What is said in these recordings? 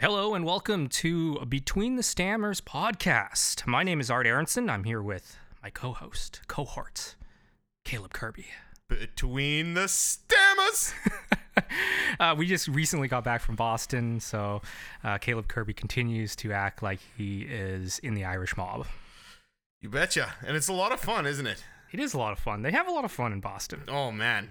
Hello and welcome to Between the Stammers podcast. My name is Art Aronson. I'm here with my co-host, cohort, Caleb Kirby. Between the stammers. uh, we just recently got back from Boston, so uh, Caleb Kirby continues to act like he is in the Irish mob. You betcha. And it's a lot of fun, isn't it? It is a lot of fun. They have a lot of fun in Boston. Oh, man.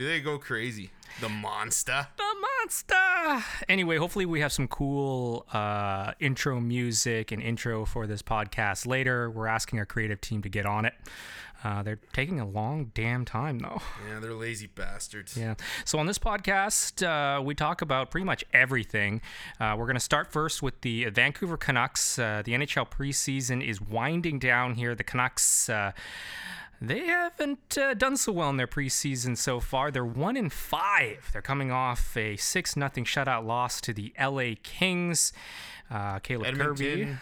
Do they go crazy? The monster. The monster. Anyway, hopefully we have some cool uh, intro music and intro for this podcast later. We're asking our creative team to get on it. Uh, they're taking a long damn time though. Yeah, they're lazy bastards. Yeah. So on this podcast, uh, we talk about pretty much everything. Uh, we're going to start first with the Vancouver Canucks. Uh, the NHL preseason is winding down here. The Canucks. They haven't uh, done so well in their preseason so far. They're one in five. They're coming off a six nothing shutout loss to the LA Kings. Uh, Caleb Kirby. Edmonton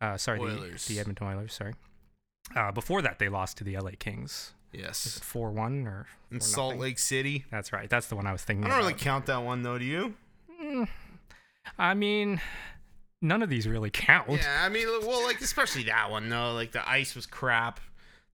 Uh, sorry, the, Oilers. the Edmonton Oilers. Sorry. Uh, before that, they lost to the LA Kings. Yes. Four one or In 4-0? Salt Lake City. That's right. That's the one I was thinking. I don't really count that one, though, do you? I mean, none of these really count. Yeah, I mean, well, like, especially that one, though. Like, the ice was crap.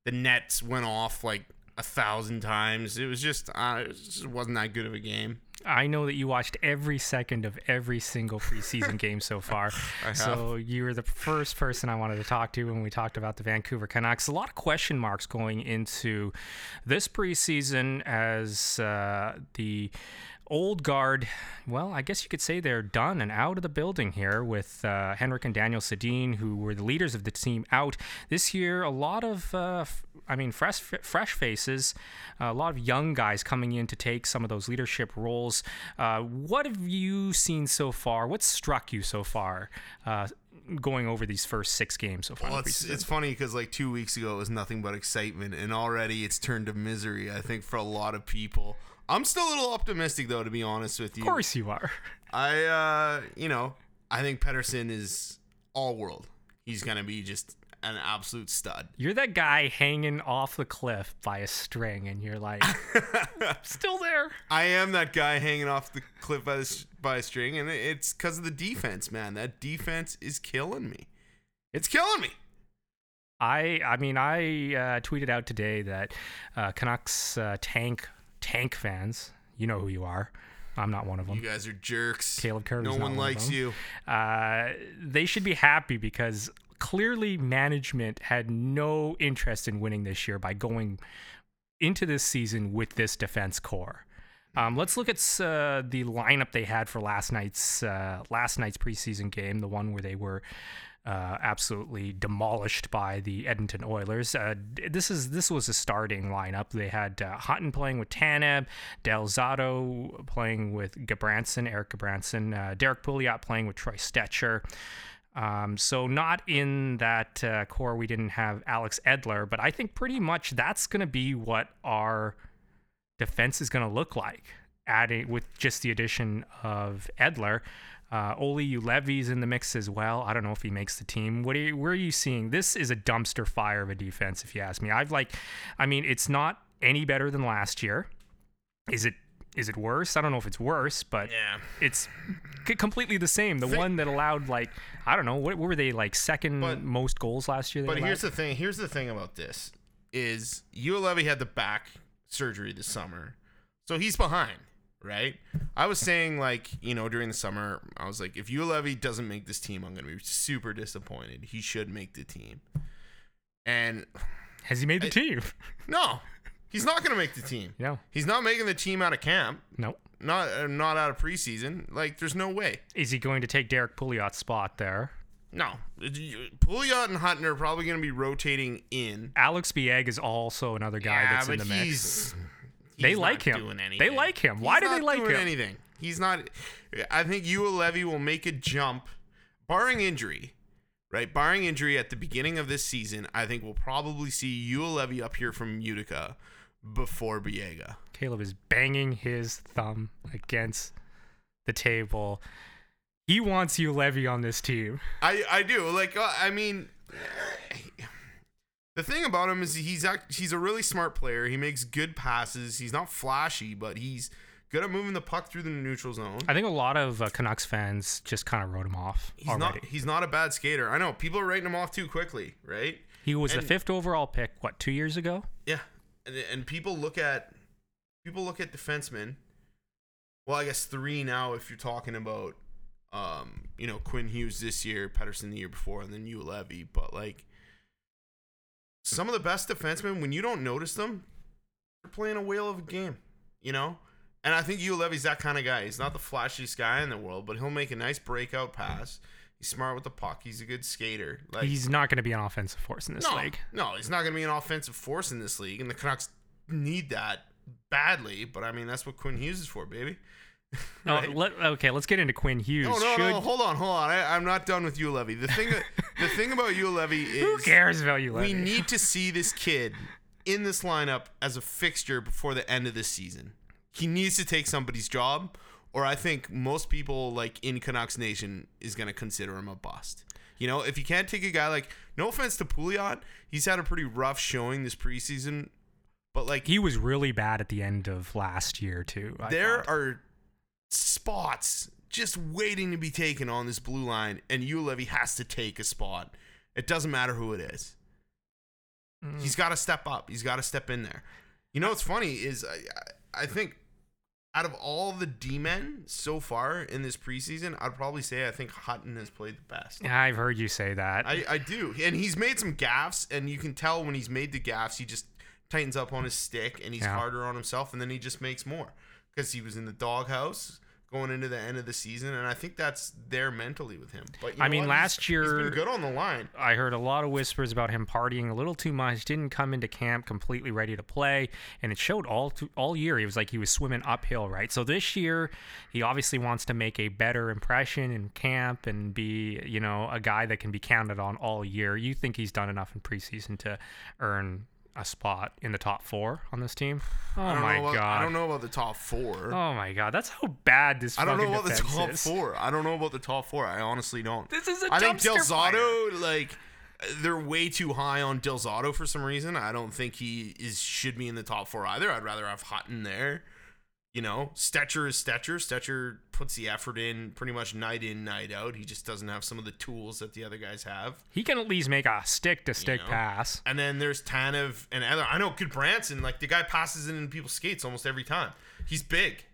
The nets went off, like, a thousand times. It was just, uh, it just wasn't that good of a game. I know that you watched every second of every single preseason game so far. have. So you were the first person I wanted to talk to when we talked about the Vancouver Canucks. A lot of question marks going into this preseason as uh, the old guard. Well, I guess you could say they're done and out of the building here with uh, Henrik and Daniel Sedin, who were the leaders of the team, out this year. A lot of, uh, f- I mean, fresh fresh faces, a lot of young guys coming in to take some of those leadership roles. Uh, what have you seen so far? What struck you so far? Uh, Going over these first six games so far. Well, it's, it's funny because, like, two weeks ago, it was nothing but excitement, and already it's turned to misery, I think, for a lot of people. I'm still a little optimistic, though, to be honest with you. of course you are. I, uh, you know, I think Pettersson is all world. He's gonna be just an absolute stud. You're that guy hanging off the cliff by a string, and you're like, still there. I am that guy hanging off the cliff by, the, by a string, and it's because of the defense, man. That defense is killing me. It's killing me. I I mean I uh, tweeted out today that uh, Canucks uh, tank tank fans, you know who you are. I'm not one of them. You guys are jerks. Caleb Kirby's No one one likes you. Uh, they should be happy because clearly management had no interest in winning this year by going into this season with this defense core. Um, let's look at uh, the lineup they had for last night's uh, last night's preseason game, the one where they were uh, absolutely demolished by the Edmonton Oilers. Uh, this is this was a starting lineup. They had uh, Hutton playing with Tanev, Del Zotto playing with Gudbranson, Erik Gudbranson, uh, Derrick Pouliot playing with Troy Stecher. Um, so not in that uh, core, we didn't have Alex Edler, but I think pretty much that's going to be what our defense is going to look like. Adding with just the addition of Edler, uh, Olli Juolevi's in the mix as well. I don't know if he makes the team. What are you, where are you seeing? This is a dumpster fire of a defense, if you ask me. I've like, I mean, it's not any better than last year. Is it? Is it worse? I don't know if it's worse, but Yeah. it's c- completely the same. The Thi- one that allowed like I don't know what, what were they like second But- most goals last year. But allowed? here's the thing. Here's the thing about this: is Levy had the back surgery this summer, so he's behind, right? I was saying like you know during the summer, I was like, if Levy doesn't make this team, I'm gonna be super disappointed. He should make the team, and has he made the I- team? no, he's not gonna make the team. no, He's not making the team out of camp, no. not uh, not out of preseason. Like, there's no way. Is he going to take Derrick Pouliot's spot there? No, Pouliot and Hutton are probably gonna be rotating in. Alex Biega is also another guy yeah, that's in the mix. They like him. They like him. Why He's do they like him? Anything. He's not. I think Juolevi will make a jump, barring injury. Right, barring injury at the beginning of this season, I think we'll probably see Juolevi up here from Utica before Biega. Caleb is banging his thumb against the table. He wants Juolevi on this team. I I do like. uh, I mean, the thing about him is he's act, he's a really smart player. He makes good passes. He's not flashy, but he's good at moving the puck through the neutral zone. I think a lot of uh, Canucks fans just kind of wrote him off He's already. not he's not a bad skater. I know people are writing him off too quickly, right? he was the fifth overall pick, what, two years ago? Yeah, and, and people look at people look at defensemen. Well, I guess three now if you're talking about, um, you know, Quinn Hughes this year, Pettersson the year before, and then Juolevi. But like, some of the best defensemen, when you don't notice them, they're playing a whale of a game, you know. And I think Juolevi's that kind of guy. He's not the flashiest guy in the world, but he'll make a nice breakout pass. He's smart with the puck. He's a good skater. Like He's not going to be an offensive force in this no, league. No, he's not going to be an offensive force in this league, and the Canucks need that badly. But I mean, that's what Quinn Hughes is for, baby. No, Right? Oh, let, okay, let's get into Quinn Hughes. No, no, Should, no. Hold on, hold on. I, I'm not done with Juolevi. The thing, the thing about Juolevi, is Who cares about you, we need to see this kid in this lineup as a fixture before the end of the season. He needs to take somebody's job, or I think most people like in Canucks Nation is going to consider him a bust. You know, if you can't take a guy like, no offense to Pouliot, he's had a pretty rough showing this preseason, but like He was really bad at the end of last year too. I there thought. are spots just waiting to be taken on this blue line, and Levy has to take a spot. It doesn't matter who it is. Mm. He's got to step up. He's got to step in there. You know what's funny is I, I I think out of all the D men so far in this preseason, I'd probably say I think Hutton has played the best. Yeah, I've heard you say that. I, I do. And he's made some gaffes, and you can tell when he's made the gaffes, he just tightens up on his stick and he's Yeah. harder on himself, and then he just makes more because he was in the doghouse going into the end of the season, and I think that's there mentally with him. But I mean, what? last He's- year- he's been good on the line. I heard a lot of whispers about him partying a little too much. Didn't come into camp completely ready to play, and it showed all to, all year. He was like he was swimming uphill, right? So this year, he obviously wants to make a better impression in camp and be, you know, a guy that can be counted on all year. You think he's done enough in preseason to earn a spot in the top four on this team? Oh my about, god! I don't know about the top four. Oh my god! That's how bad this. I don't know about the top is. four. I don't know about the top four. I honestly don't. This is a I think dumpster fire. Del Zotto, like, they're way too high on Del Zotto for some reason. I don't think he is should be in the top four either. I'd rather have Hutton there. You know, Stecher is Stecher. Stecher puts the effort in pretty much night in, night out. He just doesn't have some of the tools that the other guys have. He can at least make a stick to stick know? pass. And then there's Tanev and other. I know Gudbranson. Like the guy passes it in people's skates almost every time. He's big.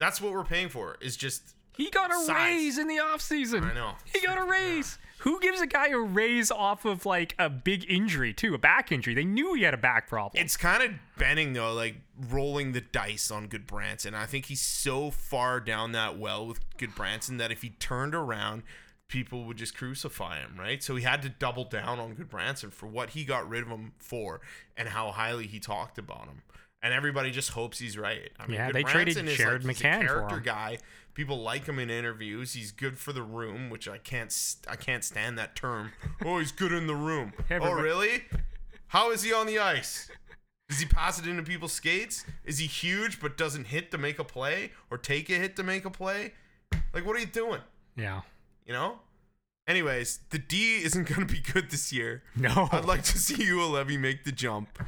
That's what we're paying for. Is just He got a Size. raise in the offseason. I know. He got a raise. Who gives a guy a raise off of like a big injury too, a back injury? They knew he had a back problem. It's kind of Benning though, like rolling the dice on Gudbranson. I think he's so far down that well with Gudbranson that if he turned around, people would just crucify him, right? So he had to double down on Gudbranson for what he got rid of him for and how highly he talked about him. And everybody just hopes he's right. I mean, Yeah, they traded is, Jared like, McCann character guy. People like him in interviews. He's good for the room, which I can't I can't stand that term. oh, he's good in the room. oh, really? How is he on the ice? Does he pass it into people's skates? Is he huge but doesn't hit to make a play or take a hit to make a play? Like, what are you doing? yeah. You know? Anyways, the D isn't going to be good this year. No. I'd like to see Juolevi, make the jump.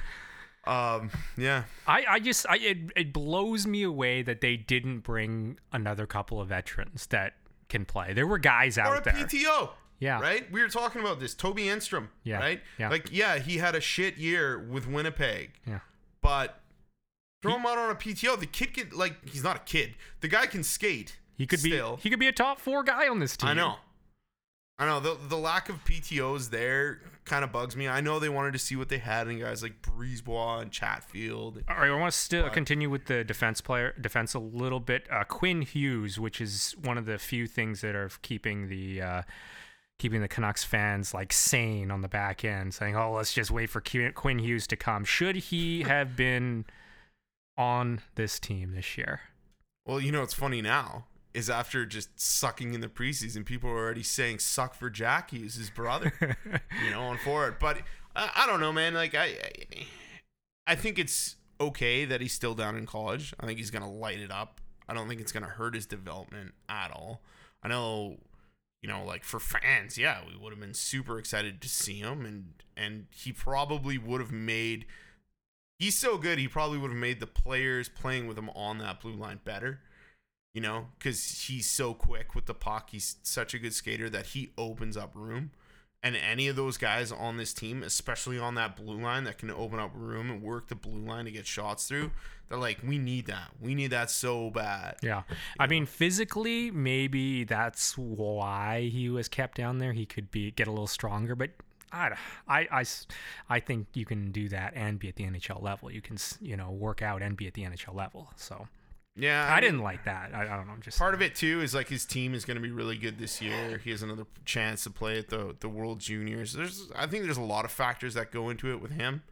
Um, yeah. I, I just I it, it blows me away that they didn't bring another couple of veterans that can play. There were guys out Or a there. PTO. Yeah. Right? We were talking about this. Toby Enstrom. Yeah, Right? yeah. Like, yeah, he had a shit year with Winnipeg. Yeah. But throw him out on a PTO. The kid can like he's not a kid. The guy can skate. He could still. be he could be a top 4 guy on this team. I know. I know the the lack of PTOs there kind of bugs me. I know they wanted to see what they had in guys like Brisebois and Chatfield. All right, I want to still continue with the defense player defense a little bit. Uh, Quinn Hughes, which is one of the few things that are keeping the uh, keeping the Canucks fans like sane on the back end, saying, "Oh, let's just wait for Quinn Hughes to come." Should he have been on this team this year? Well, you know it's funny now is after just sucking in the preseason, people are already saying "suck for Jack Hughes, his brother." you know, on forward. But I, I don't know, man. Like I, I, I think it's okay that he's still down in college. I think he's gonna light it up. I don't think it's gonna hurt his development at all. I know, you know, like for fans, yeah, we would have been super excited to see him, and and he probably would have made he's so good. He probably would have made the players playing with him on that blue line better. You know, because he's so quick with the puck. He's such a good skater that he opens up room. And any of those guys on this team, especially on that blue line that can open up room and work the blue line to get shots through, they're like, we need that. We need that so bad. Yeah. I mean, physically, maybe that's why he was kept down there. He could be get a little stronger, but I, I, I, I think you can do that and be at the NHL level. You can, you know, work out and be at the NHL level. So Yeah, I, mean, didn't like that. I, I don't know. I'm just Part of it too is like his team is going to be really good this year. He has another chance to play at the the World Juniors. There's I think there's a lot of factors that go into it with him.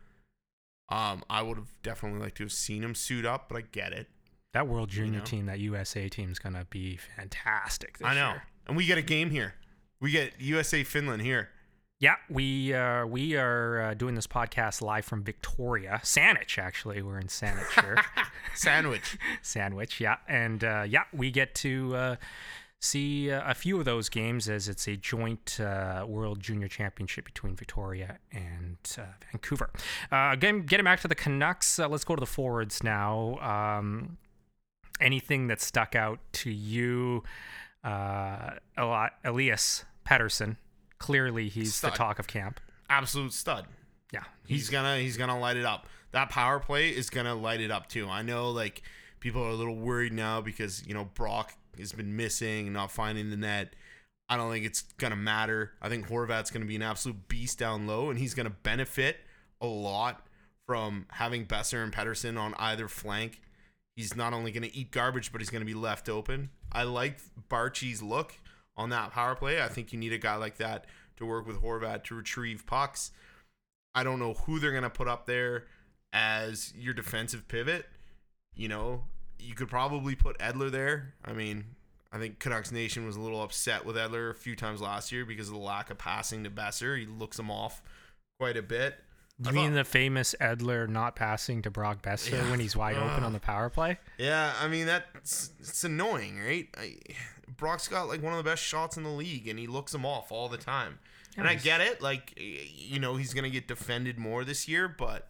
Um, I would have definitely liked to have seen him suit up, but I get it. that World Junior know? team, that USA team is gonna be fantastic. This I know, year. and we get a game here. We get USA Finland here. Yeah, we uh, we are uh, doing this podcast live from Victoria, Saanich. Actually, we're in Saanich here. Sandwich. Sandwich, yeah, and uh, yeah, we get to uh, see uh, a few of those games as it's a joint uh, World Junior Championship between Victoria and uh, Vancouver. Uh, again, getting back to the Canucks, uh, let's go to the forwards now. Um, anything that stuck out to you, uh, Elias Pettersson? Clearly, he's Stud. the talk of camp. Absolute stud. Yeah, He's gonna he's gonna light it up. That power play is gonna light it up too. I know like people are a little worried now because you know Brock has been missing and not finding the net. I don't think it's gonna matter. I think Horvat's gonna be an absolute beast down low, and he's gonna benefit a lot from having Boeser and Pettersson on either flank. He's not only gonna eat garbage, but he's gonna be left open. I like Baertschi's look on that power play. I think you need a guy like that to work with Horvat to retrieve pucks. I don't know who they're going to put up there as your defensive pivot. You know, you could probably put Edler there. I mean, I think Canucks Nation was a little upset with Edler a few times last year because of the lack of passing to Boeser. He looks him off quite a bit. You I mean thought- the famous Edler not passing to Brock Boeser Yeah. when he's wide open on the power play? Yeah, I mean that's it's annoying, right? I, Brock's got like one of the best shots in the league, and he looks him off all the time. and I get it, like you know he's gonna get defended more this year, but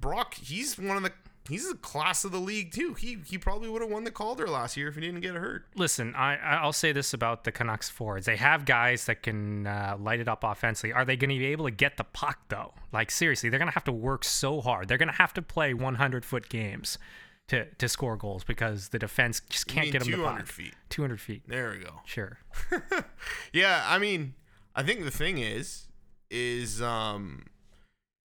Brock, he's one of the he's the class of the league too. He he probably would have won the Calder last year if he didn't get hurt. Listen, I I- I'll say this about the Canucks forwards: they have guys that can uh, light it up offensively. Are they going to be able to get the puck though? Like seriously, they're going to have to work so hard. They're going to have to play 100 foot games to to score goals because the defense just can't get them the 200 puck. feet. 200 feet, There we go. sure. yeah, I mean, I think the thing is, is um,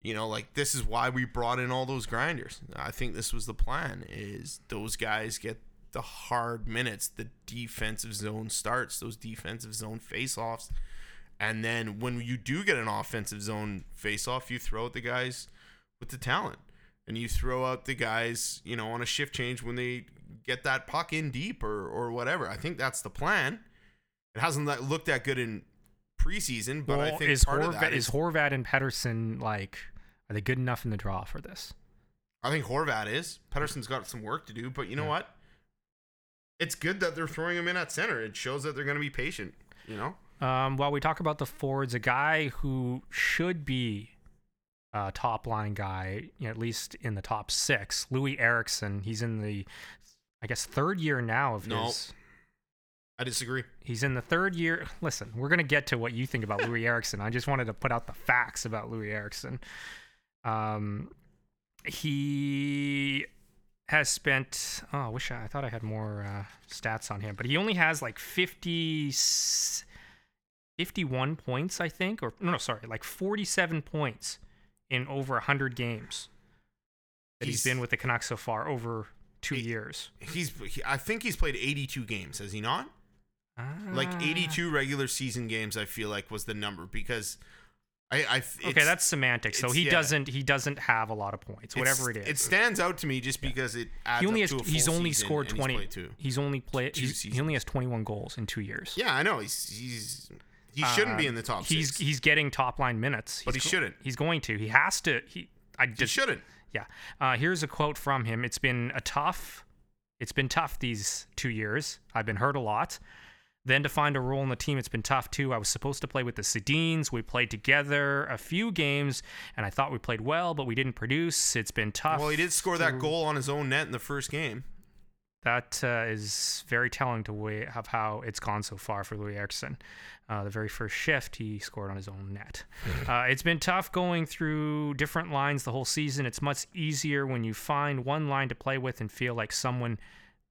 you know, like this is why we brought in all those grinders. I think this was the plan: is those guys get the hard minutes, the defensive zone starts, those defensive zone face-offs, and then when you do get an offensive zone face-off, you throw out the guys with the talent, and you throw out the guys, you know, on a shift change when they get that puck in deep or or whatever. I think that's the plan. It hasn't that- looked that good in preseason, but I think is part of Horvat that is is Horvat and Pettersson like are they good enough in the draw for this? I think Horvat is. Pettersson's got some work to do, but you know Yeah. what? It's good that they're throwing him in at center. It shows that they're going to be patient. You know, Um, while we talk about the forwards, a guy who should be a top line guy, you know, at least in the top six, Loui Eriksson. He's in the, I guess, third year now of No. his. I disagree. He's in the third year. Listen, we're gonna get to what you think about Loui Eriksson. I just wanted to put out the facts about Loui Eriksson. Um, he has spent. Oh, I wish I, I thought I had more uh, stats on him, but he only has like 50, 51 points, I think, or no, no, sorry, like forty-seven points in over hundred games that he's He's- been with the Canucks so far over two He- years. He's. He, I think he's played 82 games. Has he not? Like Ah. 82 regular season games. I feel like was the number because I. I Okay, that's semantics. So he yeah. doesn't he doesn't have a lot of points, whatever it it's- It stands out to me just because it adds he only has he's only scored and he's twenty. two. He's only played. He's, he only has twenty one goals in two years. Yeah, I know. He's he's he shouldn't be Uh, in the top He's six. he's getting top line minutes, But He's he go- shouldn't. He's going to. He has to. He. I he shouldn't. yeah. Uh, here's a quote from him. It's been a tough. It's been tough these two years. I've been hurt a lot. Then to find a role in the team, it's been tough too. I was supposed to play with the Sedines. We played together a few games, and I thought we played well, but we didn't produce. It's been tough. Well, he did score that goal on his own net in the first game. That uh, is very telling to way of how it's gone so far for Loui Eriksson. Uh, the very first shift, he scored on his own net. Uh, it's been tough going through different lines the whole season. It's much easier when you find one line to play with and feel like someone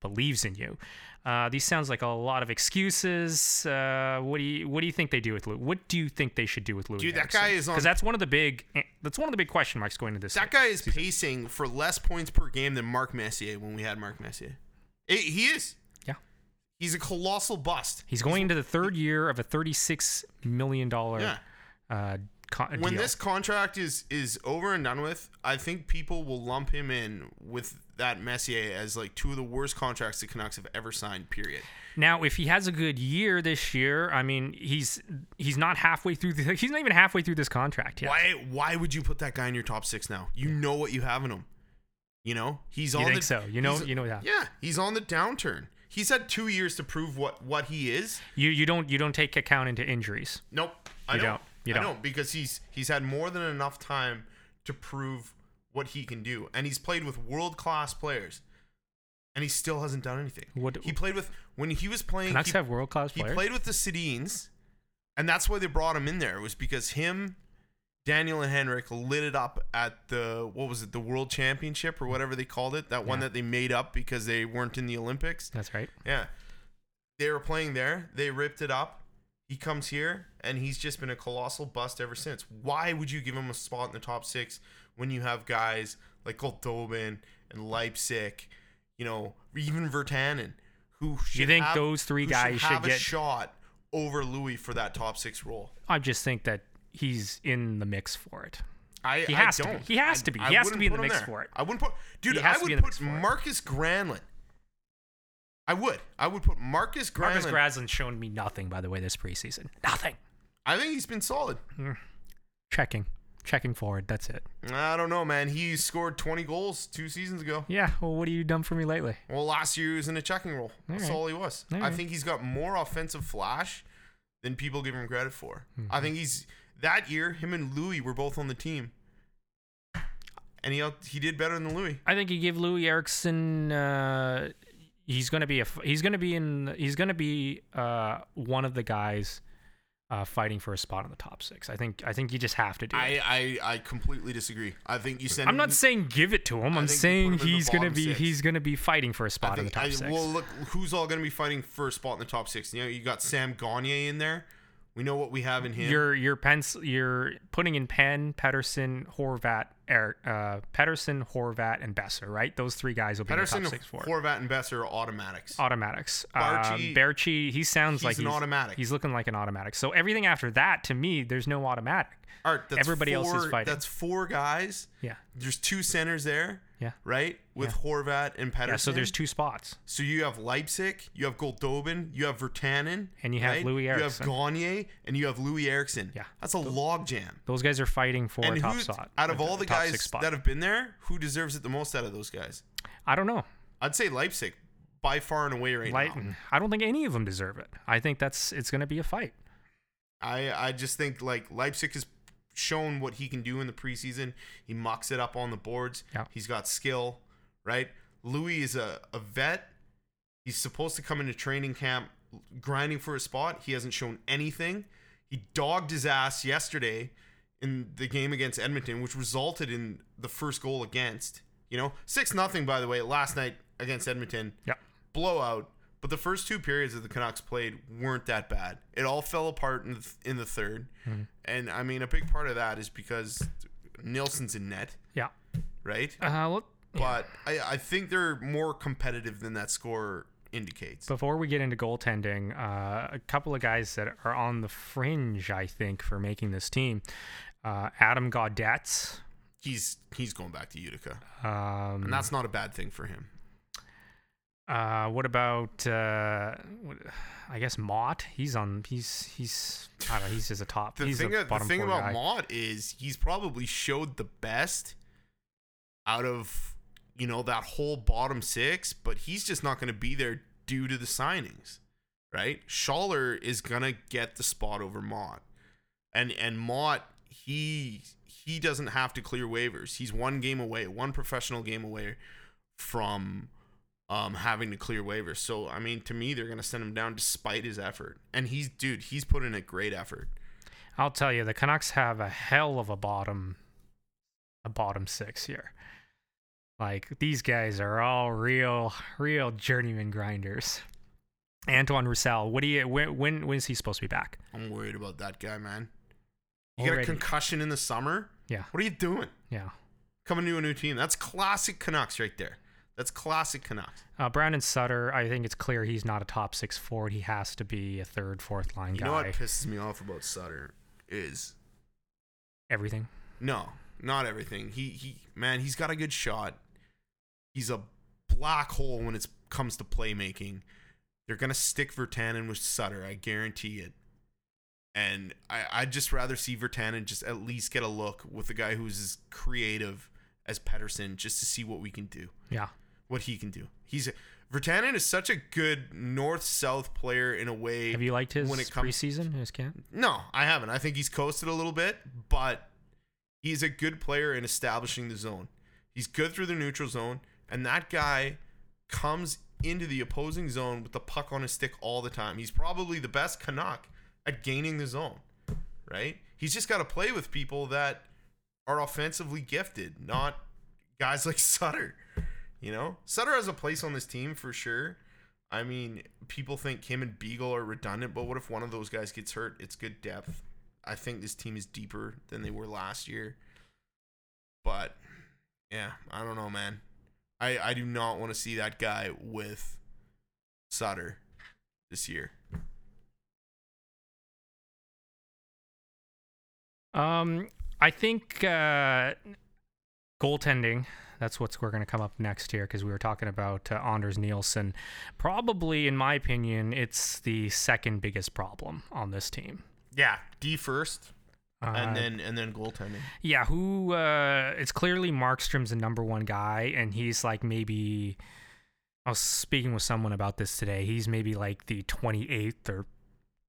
believes in you. Uh, these sounds like a lot of excuses. Uh, what do you What do you think they do with Loui? What do you think they should do with Loui? Dude, that guy is because that's one of the big that's one of the big question marks going into this. That guy is pacing for less points per game than Mark Messier when we had Mark Messier. Eh, he is. Yeah. He's a colossal bust. He's going into the third year of a thirty-six million dollar Yeah. uh, con- When deal. this contract is is over and done with, I think people will lump him in with that Messier as like two of the worst contracts the Canucks have ever signed. Period. Now, if he has a good year this year, I mean, he's he's not halfway through. The, he's not even halfway through this contract yet. Why why would you put that guy in your top six now? You know what you have in him. You know he's You on think the so? You know- you know that. Yeah, he's on the downturn. He's had two years to prove what what he is. You you don't you don't take account into injuries. Nope. I You don't. don't. You I don't. don't because he's he's had more than enough time to prove what he can do, and he's played with world class players, and he still hasn't done anything. What- he played with when he was playing. Canucks he, have world class he players. played with the Sedines, and that's why they brought him in there. It Was because him, Daniel, and Henrik lit it up at the what was it, the World Championship or whatever they called it, that one that they made up because they weren't in the Olympics. That's right. Yeah. They were playing there. They ripped it up. He comes here, and he's just been a colossal bust ever since. Why would you give him a spot in the top six when you have guys like Goldobin and Leipsic, you know, even Virtanen, who should think have- those three guys should have a shot over Loui for that top six role? I just think that he's in the mix for it. I He I has to be. don't. He has I- to be. I He has to be in the mix there. for it. I wouldn't put, dude. I would put mix for it. Markus Granlund. I would. I would put Markus Granlund. Markus Granlund's shown me nothing, by the way, this preseason. Nothing. I think he's been solid. Checking. Checking forward. That's it. I don't know, man. He scored 20 goals two seasons ago. Yeah. Well, what have you done for me lately? Well, last year he was in a checking role. That's All right. all he was. All I right. think he's got more offensive flash than people give him credit for. Mm-hmm. I think he's that year. Him and Loui were both on the team, and he he did better than Loui. I think you give Loui Eriksson. Uh, he's gonna be a He's gonna be in. He's gonna be uh, one of the guys uh, fighting for a spot in the top six. I think. I think you just have to do it. I, I I completely disagree. I think you send. I'm not saying give it to him. I I'm saying him he's gonna be. six. He's gonna be fighting for a spot in the top I, six. well, look, who's all going to be fighting for a spot in the top six? You know, you got Sam Gagner in there. We know what we have in him. You're you're pens you're putting in Penn, Pettersson, Horvat, er, uh, Pettersson, Horvat, and Boeser, right? Those three guys will be Pettersson, the top six for. Horvat, and Boeser are automatics. automatics. Baertschi- um, Baertschi, he sounds he's like an he's automatic. He's looking like an automatic. So everything after that, to me, there's no automatic. Art, that's everybody else is fighting. That's four guys. Yeah, There's two centers there, yeah, right? With Horvat and Pettersson. yeah. So there's two spots. So you have Leipsic, you have Goldobin, you have Virtanen, And you have right? Loui You have Gagner, and you have Loui Eriksson. Yeah. that's a logjam. Those guys are fighting for And a top spot. out of all a the guys that have been there, who deserves it the most out of those guys? I don't know. I'd say Leipsic, by far and away right now. I don't think any of them deserve it. I think that's it's going to be a fight. I I just think like Leipsic has shown what he can do in the preseason. He mucks it up on the boards. Yeah. He's got skill, right? Loui is a, a vet. He's supposed to come into training camp grinding for a spot. He hasn't shown anything. He dogged his ass yesterday in the game against Edmonton, which resulted in the first goal against. You know, six nothing by the way last night against Edmonton Yeah. blowout. But the first two periods that the Canucks played weren't that bad. It all fell apart in the, in the 3rd Mm-hmm. and I mean a big part of that is because Nilsson's in net, Yeah. right? Uh, well, But I, I think they're more competitive than that score indicates. Before we get into goaltending, uh, a couple of guys that are on the fringe, I think, for making this team. Uh, Adam Gaudette. he's he's going back to Utica, Um, and that's not a bad thing for him. Uh, what about? Uh, I guess Motte. He's on. He's he's. I don't know. He's just a top. The he's thing, a the thing about guy. Motte is he's probably showed the best out of you know that whole bottom six, but he's just not going to be there due to the signings. right? Schaller is gonna get the spot over Motte, and and Motte he he doesn't have to clear waivers. He's one game away, one professional game away from um, having to clear waivers. So I mean, to me, they're gonna send him down despite his effort, and he's dude, he's put in a great effort. I'll tell you, the Canucks have a hell of a bottom, a bottom six here. Like these guys are all real, real journeyman grinders. Antoine Roussel, what do you when when when is he supposed to be back? I'm worried about that guy, man. You got a concussion in the summer. Yeah, What are you doing? yeah. Coming to a new team. That's classic Canucks right there. That's classic Canucks. Uh, Brandon Sutter, I think it's clear he's not a top six forward. He has to be a third, fourth line You guy. You know what pisses me off about Sutter is Everything. no, not everything. He he man, he's got a good shot. He's a black hole when it comes to playmaking. They're gonna stick Virtanen with Sutter, I guarantee it. And I, I'd just rather see Virtanen just at least get a look with a guy who's as creative as Pettersson, just to see what we can do. Yeah. What he can do. He's Virtanen is such a good north south player in a way. Have you liked his when it comes- preseason? His camp? No, I haven't. I think he's coasted a little bit, but he's a good player in establishing the zone. He's good through the neutral zone, and that guy comes into the opposing zone with the puck on his stick all the time. He's probably the best Canuck at gaining the zone, right? He's just got to play with people that are offensively gifted, not guys like Sutter. You know, Sutter has a place on this team for sure. I mean, people think him and Beagle are redundant, but what if one of those guys gets hurt? It's good depth. I think this team is deeper than they were last year. But yeah, I don't know, man. I I do not want to see that guy with Sutter this year. Um, I think uh, goaltending. That's what's we're going to come up next here because we were talking about uh, Anders Nilsson. Probably, in my opinion, it's the second biggest problem on this team. Yeah, D first, Uh, and then and then goaltending. yeah, who? Uh, it's clearly Markstrom's the number one guy, and he's like maybe. I was speaking with someone about this today. He's maybe like the 28th or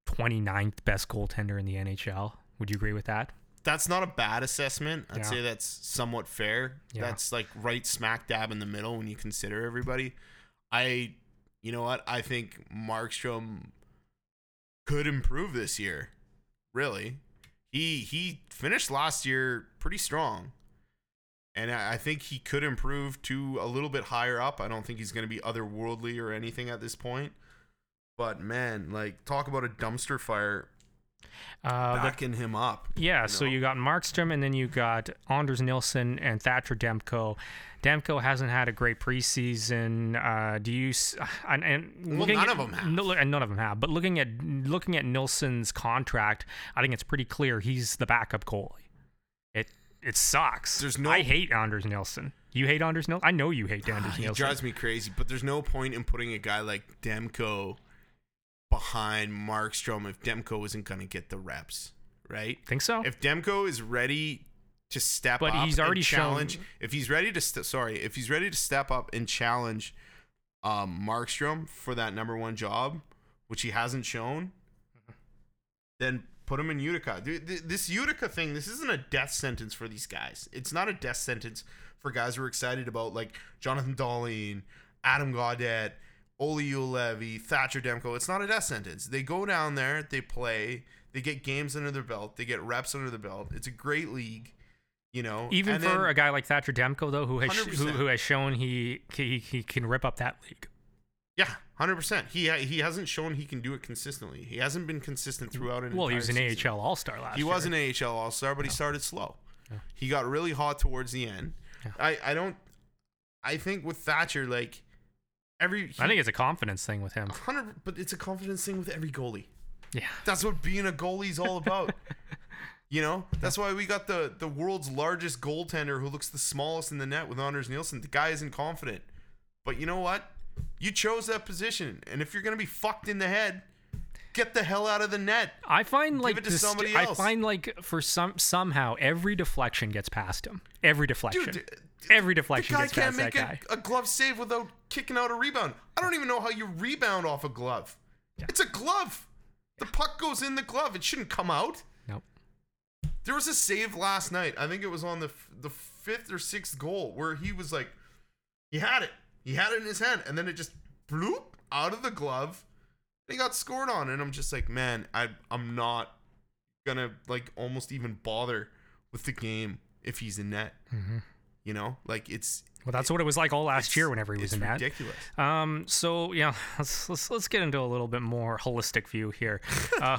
29th best goaltender in the NHL. Would you agree with that? That's not a bad assessment. I'd Yeah. say that's somewhat fair. Yeah. That's like right smack dab in the middle when you consider everybody. I, you know what? I think Markstrom could improve this year. Really, he he finished last year pretty strong, and I, I think he could improve to a little bit higher up. I don't think he's going to be otherworldly or anything at this point. But man, like talk about a dumpster fire Uh, the backing him up. Yeah, so know? you got Markstrom, and then you got Anders Nilsson and Thatcher Demko. Demko hasn't had a great preseason. Uh, do you? And, and Well, none at- of 'em have. No, and none of them have. But looking at looking at Nilsson's contract, I think it's pretty clear he's the backup goalie. It it sucks. There's no- I hate Anders Nilsson. You hate Anders Nilsson? I know you hate Anders he Nilsson. drives me crazy, but there's no point in putting a guy like Demko behind Markstrom if Demko isn't going to get the reps, right? Think so? If Demko is ready to step But up he's already and shown- challenge, if he's ready to st- sorry, if he's ready to step up and challenge um, Markstrom for that number one job, which he hasn't shown, then put him in Utica. Dude, this Utica thing, this isn't a death sentence for these guys. It's not a death sentence for guys who are excited about like Jonathan Dahlen, Adam Gaudette, Oli Ulevi, Thatcher Demko. It's not a death sentence. They go down there, they play, they get games under their belt, they get reps under the belt. It's a great league, you know. Even And for then- a guy like Thatcher Demko, though, who has who, who has shown he, he he can rip up that league. yeah, hundred percent. He he hasn't shown he can do it consistently. He hasn't been consistent throughout an Well, he was an season. AHL All Star last year. He year. was an AHL All Star, but he started slow. He got really hot towards the end. Yeah. I, I don't. I think with Thatcher, like every, I think it's a confidence thing with him. hundred, but it's a confidence thing with every goalie. Yeah. That's what being a goalie's all about. you know, that's why we got the the world's largest goaltender who looks the smallest in the net with Anders Nilsson. The guy isn't confident, but you know what? You chose that position, and if you're gonna be fucked in the head, get the hell out of the net. I find like it to this- somebody I find like for some somehow every deflection gets past him. Every deflection. Dude, every deflection The guy can't make a, a glove save without kicking out a rebound. I don't even know how you rebound off a glove. It's a glove. The puck goes in the glove. It shouldn't come out. Nope. There was a save last night. I think it was on the f- the fifth or sixth goal where he was like, he had it. He had it in his hand, and then it just bloop out of the glove. They got scored on, and I'm just like, man, I I'm not gonna like almost even bother with the game if he's in net. Mm-hmm. You know, like it's Well, that's what it was like all last year whenever he was in that. ridiculous. Um, so yeah, let's, let's let's get into a little bit more holistic view here. uh,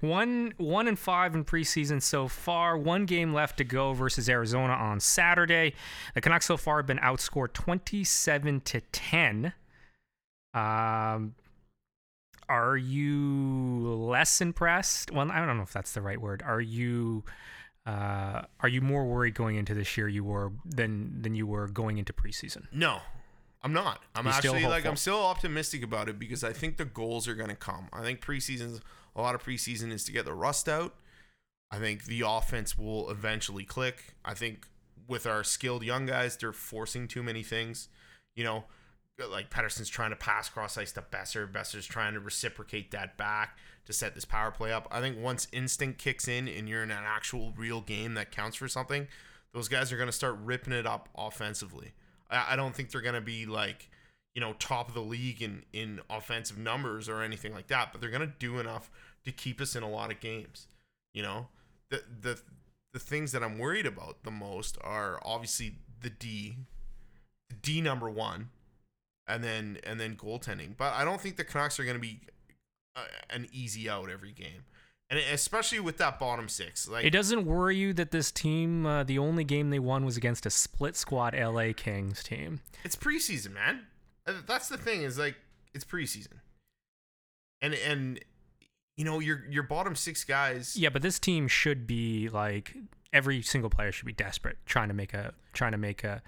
one one and five in preseason so far. One game left to go versus Arizona on Saturday. The Canucks so far have been outscored twenty-seven to ten. Um, are you less impressed? Well, I don't know if that's the right word. Are you? Uh, are you more worried going into this year you were than than you were going into preseason? No, I'm not. I'm You're actually like. I'm still optimistic about it because I think the goals are going to come. I think preseason's a lot of preseason is to get the rust out. I think the offense will eventually click. I think with our skilled young guys, they're forcing too many things. You know, like Pettersson's trying to pass cross ice to Boeser. Boeser's trying to reciprocate that back to set this power play up. I think once instinct kicks in and you're in an actual real game that counts for something, those guys are going to start ripping it up offensively. I, I don't think they're going to be like, you know, top of the league in, in offensive numbers or anything like that, but they're going to do enough to keep us in a lot of games. You know, the, the, the things that I'm worried about the most are obviously the D, D number one, and then and then goaltending. But I don't think the Canucks are going to be an easy out every game, and especially with that bottom six. Like It doesn't worry you that this team, uh, the only game they won was against a split squad LA Kings team. it's preseason, man. Uh, That's the thing is like it's preseason, and and you know your your bottom six guys. Yeah, but this team should be like every single player should be desperate, trying to make a trying to make a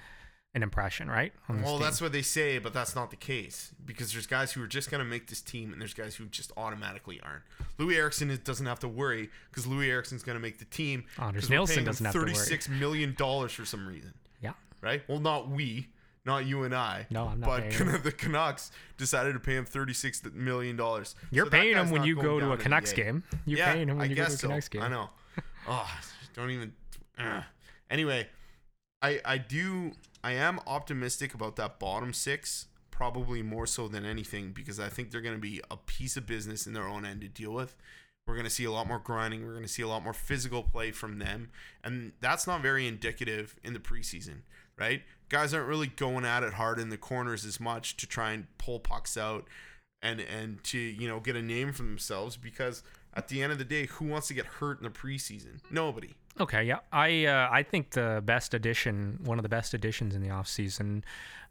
an impression, right? Well, team. that's what they say, but that's not the case because there's guys who are just going to make this team, and there's guys who just automatically aren't. Loui Eriksson doesn't have to worry because Loui Eriksson's going to make the team. Anders Nilsson doesn't have to worry. Thirty-six million dollars for some reason, yeah. right? Well, not we, not you and I. No, I'm not But paying the Canucks decided to pay him thirty-six million dollars. You're So paying him when you go to a Canucks game. You're yeah, paying him when I you go to a Canucks so. game. I know. Oh, don't even. ugh. Anyway, I I do I am optimistic about that bottom six, probably more so than anything because I think they're going to be a piece of business in their own end to deal with. We're going to see a lot more grinding. We're going to see a lot more physical play from them, and that's not very indicative in the preseason, right? Guys aren't really going at it hard in the corners as much to try and pull pucks out and and to you know get a name for themselves because at the end of the day, who wants to get hurt in the preseason? Nobody. Okay, yeah. I uh, I think the best addition, one of the best additions in the offseason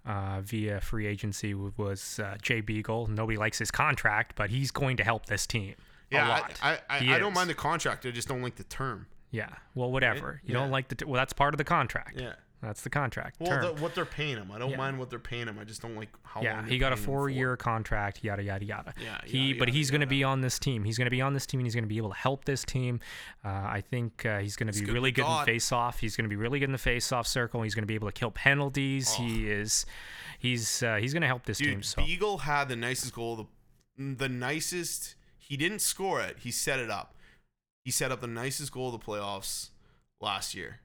uh, via free agency was uh, Jay Beagle. Nobody likes his contract, but he's going to help this team a Yeah, lot. I I, I, I don't mind the contract. I just don't like the term. Yeah. Well, whatever. You don't like the. T- well, that's part of the contract. Yeah. That's the contract. Well, term. the, what they're paying him, I don't Yeah. mind what they're paying him. I just don't like how yeah, long. he got a paying him for. four-year contract. Yada yada yada. Yeah, he, yada, but yada, he's going to be on this team. He's going to be on this team, and he's going to be able to help this team. Uh, I think uh, he's going to be really good in God. face-off. He's going to be really good in the face-off circle. He's going to be able to kill penalties. He is, he's uh, he's going to help this team. Dude, So Beagle had the nicest goal. The the nicest. He didn't score it. He set it up. He set up the nicest goal of the playoffs last year.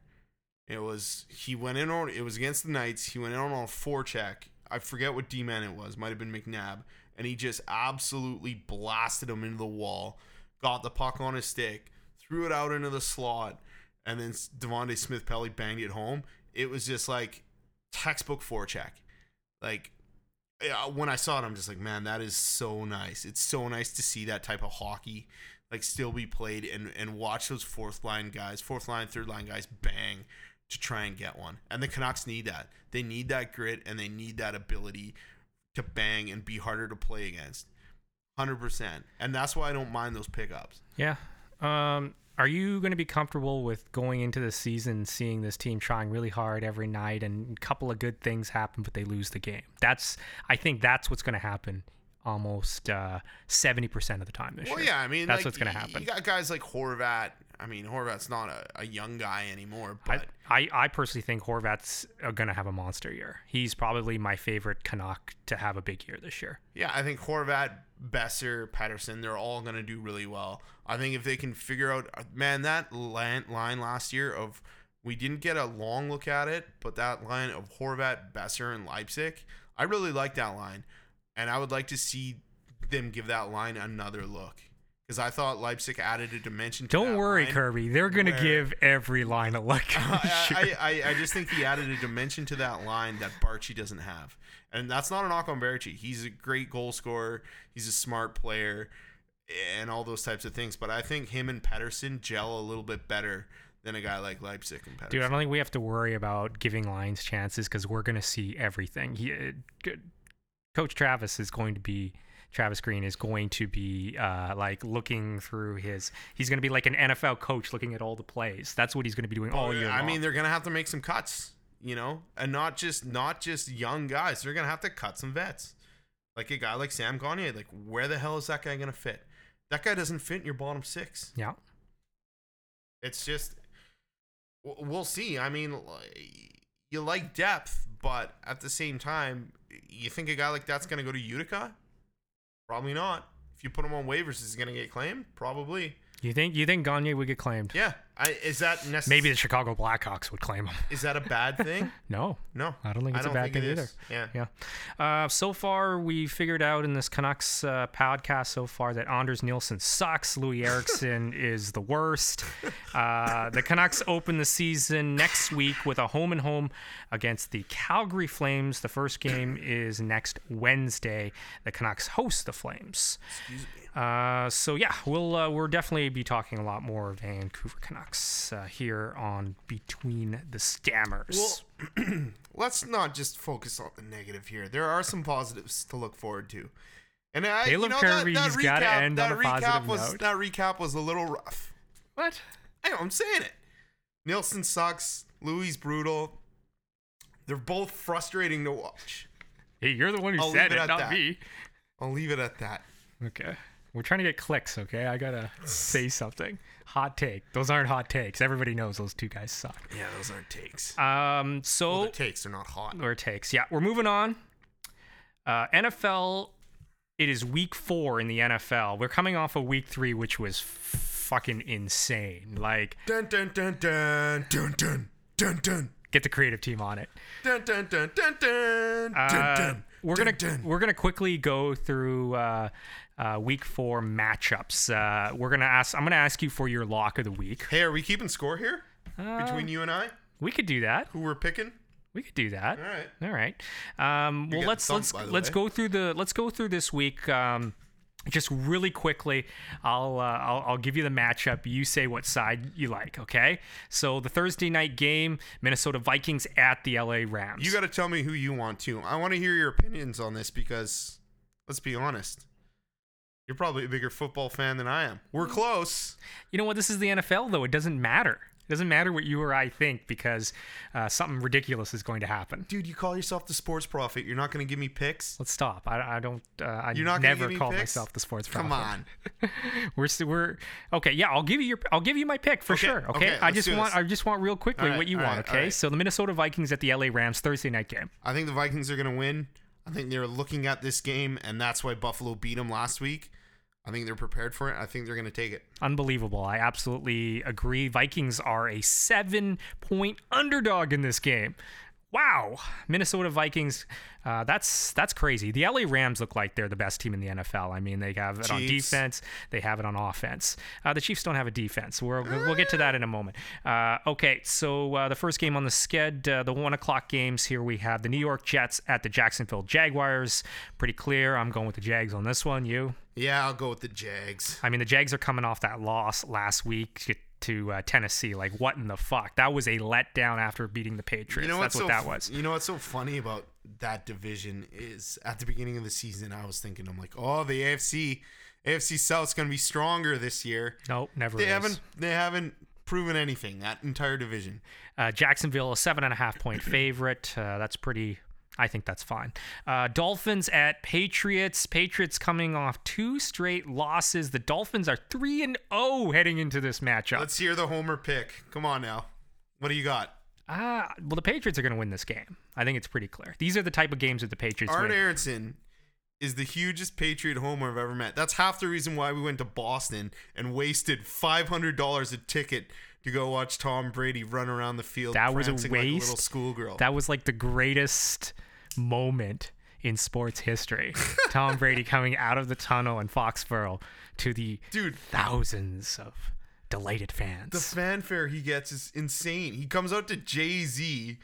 It was he went in on. It was against the Knights. He went in on a forecheck. I forget what D man it was. Might have been McNabb, and he just absolutely blasted him into the wall. Got the puck on his stick, threw it out into the slot, and then Devante Smith Pelly banged it home. It was just like textbook forecheck. Like when I saw it, I'm just like, man, that is so nice. It's so nice to see that type of hockey like still be played and and watch those fourth line guys, fourth line, third line guys bang to try and get one. And the Canucks need that. They need that grit and they need that ability to bang and be harder to play against. 100%. And that's why I don't mind those pickups. yeah. Um, are you going to be comfortable with going into the season seeing this team trying really hard every night and a couple of good things happen, but they lose the game? That's I think that's what's going to happen almost uh, seventy percent of the time this Well, year. yeah, I mean, that's like, what's going to happen. You got guys like Horvat. I mean, Horvat's not a, a young guy anymore, I, but I, I personally think Horvat's uh, going to have a monster year. He's probably my favorite Canuck to have a big year this year. Yeah, I think Horvat Boeser, Pettersson, they're all going to do really well. I think if they can figure out, uh, man, that line, line last year of we didn't get a long look at it, but that line of Horvat, Boeser, and Leipsic, I really like that line, and I would like to see them give that line another look because I thought Leipsic added a dimension. to Don't worry. Kirby. They're going to give every line a look. I, I, I, I just think he added a dimension to that line that Baertschi doesn't have. And that's not a knock on Baertschi. He's a great goal scorer. He's a smart player and all those types of things. But I think him and Pettersson gel a little bit better than a guy like Leipsic and Pettersson. Dude, I don't think we have to worry about giving lines chances because we're going to see everything. He, uh, Coach Travis is going to be Travis Green is going to be uh, like looking through his. He's going to be like an NFL coach looking at all the plays. That's what he's going to be doing all Oh, year. I long. mean, they're gonna have to make some cuts, you know, and not just not just young guys. They're gonna have to cut some vets, like a guy like Sam Gagner. Like, where the hell is that guy gonna fit? That guy doesn't fit in your bottom six. yeah. It's just we'll see. I mean, you like depth, but at the same time, you think a guy like that's going to go to Utica? Probably not. If you put him on waivers, is he going to get claimed? Probably. You think you think Gagner would get claimed? Yeah. I, is that necessary? Maybe the Chicago Blackhawks would claim him. Is that a bad thing? No, No. I don't think it's a bad thing either. is. Yeah. Yeah. Uh, so far, we figured out in this Canucks uh, podcast so far that Anders Nilsson sucks. Loui Eriksson is the worst. Uh, the Canucks open the season next week with a home and home against the Calgary Flames. The first game is next Wednesday. The Canucks host the Flames. Excuse me. Uh, so yeah, we'll uh, we'll definitely be talking a lot more Vancouver Canucks uh, here on Between the Stammers. Well, let's not just focus on the negative here. There are some positives to look forward to. And I, Caleb you know, Kirby, that, he's that gotta recap, end that on a recap positive was note. that recap was a little rough. what? I know, I'm saying it. Nilsson sucks. Loui brutal. They're both frustrating to watch. Hey, you're the one who I'll said leave it it, at not that. me. I'll leave it at that. Okay. We're trying to get clicks, okay? I gotta say something. Hot take. Those aren't hot takes. Everybody knows those two guys suck. Yeah, those aren't takes. Um, so well, they're takes. They're not hot. or takes. Yeah, we're moving on. Uh, NFL. It is week four in the NFL. We're coming off of week three, which was fucking insane. Like, Dun dun dun dun dun dun dun dun get the creative team on it. dun dun dun dun dun Uh, dun dun. we're dun, gonna dun. we're gonna quickly go through uh, uh, week four matchups. Uh, we're gonna ask. I'm gonna ask you for your lock of the week. Hey, are we keeping score here Uh, between you and I? we could do that. Who we're picking? We could do that. All right. All right. Um, well, let's thumped, let's let's way. go through the let's go through this week. Um, just really quickly, I'll, uh, I'll I'll give you the matchup. You say what side you like. Okay. So the Thursday night game, Minnesota Vikings at the LA Rams. You got to tell me who you want to. I want to hear your opinions on this because, let's be honest, you're probably a bigger football fan than I am. We're close. You know what? This is the NFL, though. It doesn't matter. It doesn't matter what you or I think because uh, something ridiculous is going to happen. Dude, you call yourself the sports prophet. You're not going to give me picks? Let's stop. I, I don't. Uh, I You're not never call picks? myself the sports. Prophet. Come on. we're we're okay. Yeah, I'll give you your. I'll give you my pick for Okay, sure. Okay. okay, I just want. I just want real quickly right, what you want. right, okay. right. So the Minnesota Vikings at the LA Rams Thursday night game. I think the Vikings are going to win. I think they're looking at this game, and that's why Buffalo beat them last week. I think they're prepared for it. I think they're going to take it. Unbelievable. I absolutely agree. Vikings are a seven point underdog in this game. Wow, Minnesota Vikings. Uh, that's that's crazy. The LA Rams look like they're the best team in the NFL. I mean, they have it on defense. They have it on offense. Uh, the Chiefs don't have a defense. We're, we'll get to that in a moment. Uh, okay, so uh, the first game on the sked, uh, the one o'clock games. Here we have the New York Jets at the Jacksonville Jaguars. Pretty clear. I'm going with the Jags on this one. You? Yeah, I'll go with the Jags. I mean, the Jags are coming off that loss last week to, uh, Tennessee. Like, what in the fuck? That was a letdown after beating the Patriots. You know That's what so that was. You know what's so funny about that division is at the beginning of the season, I was thinking, I'm like, oh, the AFC, AFC South's going to be stronger this year. Nope, never They is. haven't, they haven't proven anything that entire division. Uh, Jacksonville, a seven and a half point favorite. Uh, that's pretty. I think that's fine. Uh, Dolphins at Patriots. Patriots coming off two straight losses. The Dolphins are three and zero heading into this matchup. Let's hear the homer pick. Come on now, what do you got? Ah, well, the Patriots are going to win this game. I think it's pretty clear. These are the type of games that the Patriots Art win. Aronson is the hugest Patriot homer I've ever met. That's half the reason why we went to Boston and wasted five hundred dollars a ticket to go watch Tom Brady run around the field. That was a prancing like a little schoolgirl. That was like the greatest moment in sports history. Tom Brady coming out of the tunnel in Foxborough to the Dude, thousands of delighted fans. the fanfare he gets is insane. He comes out to Jay Z.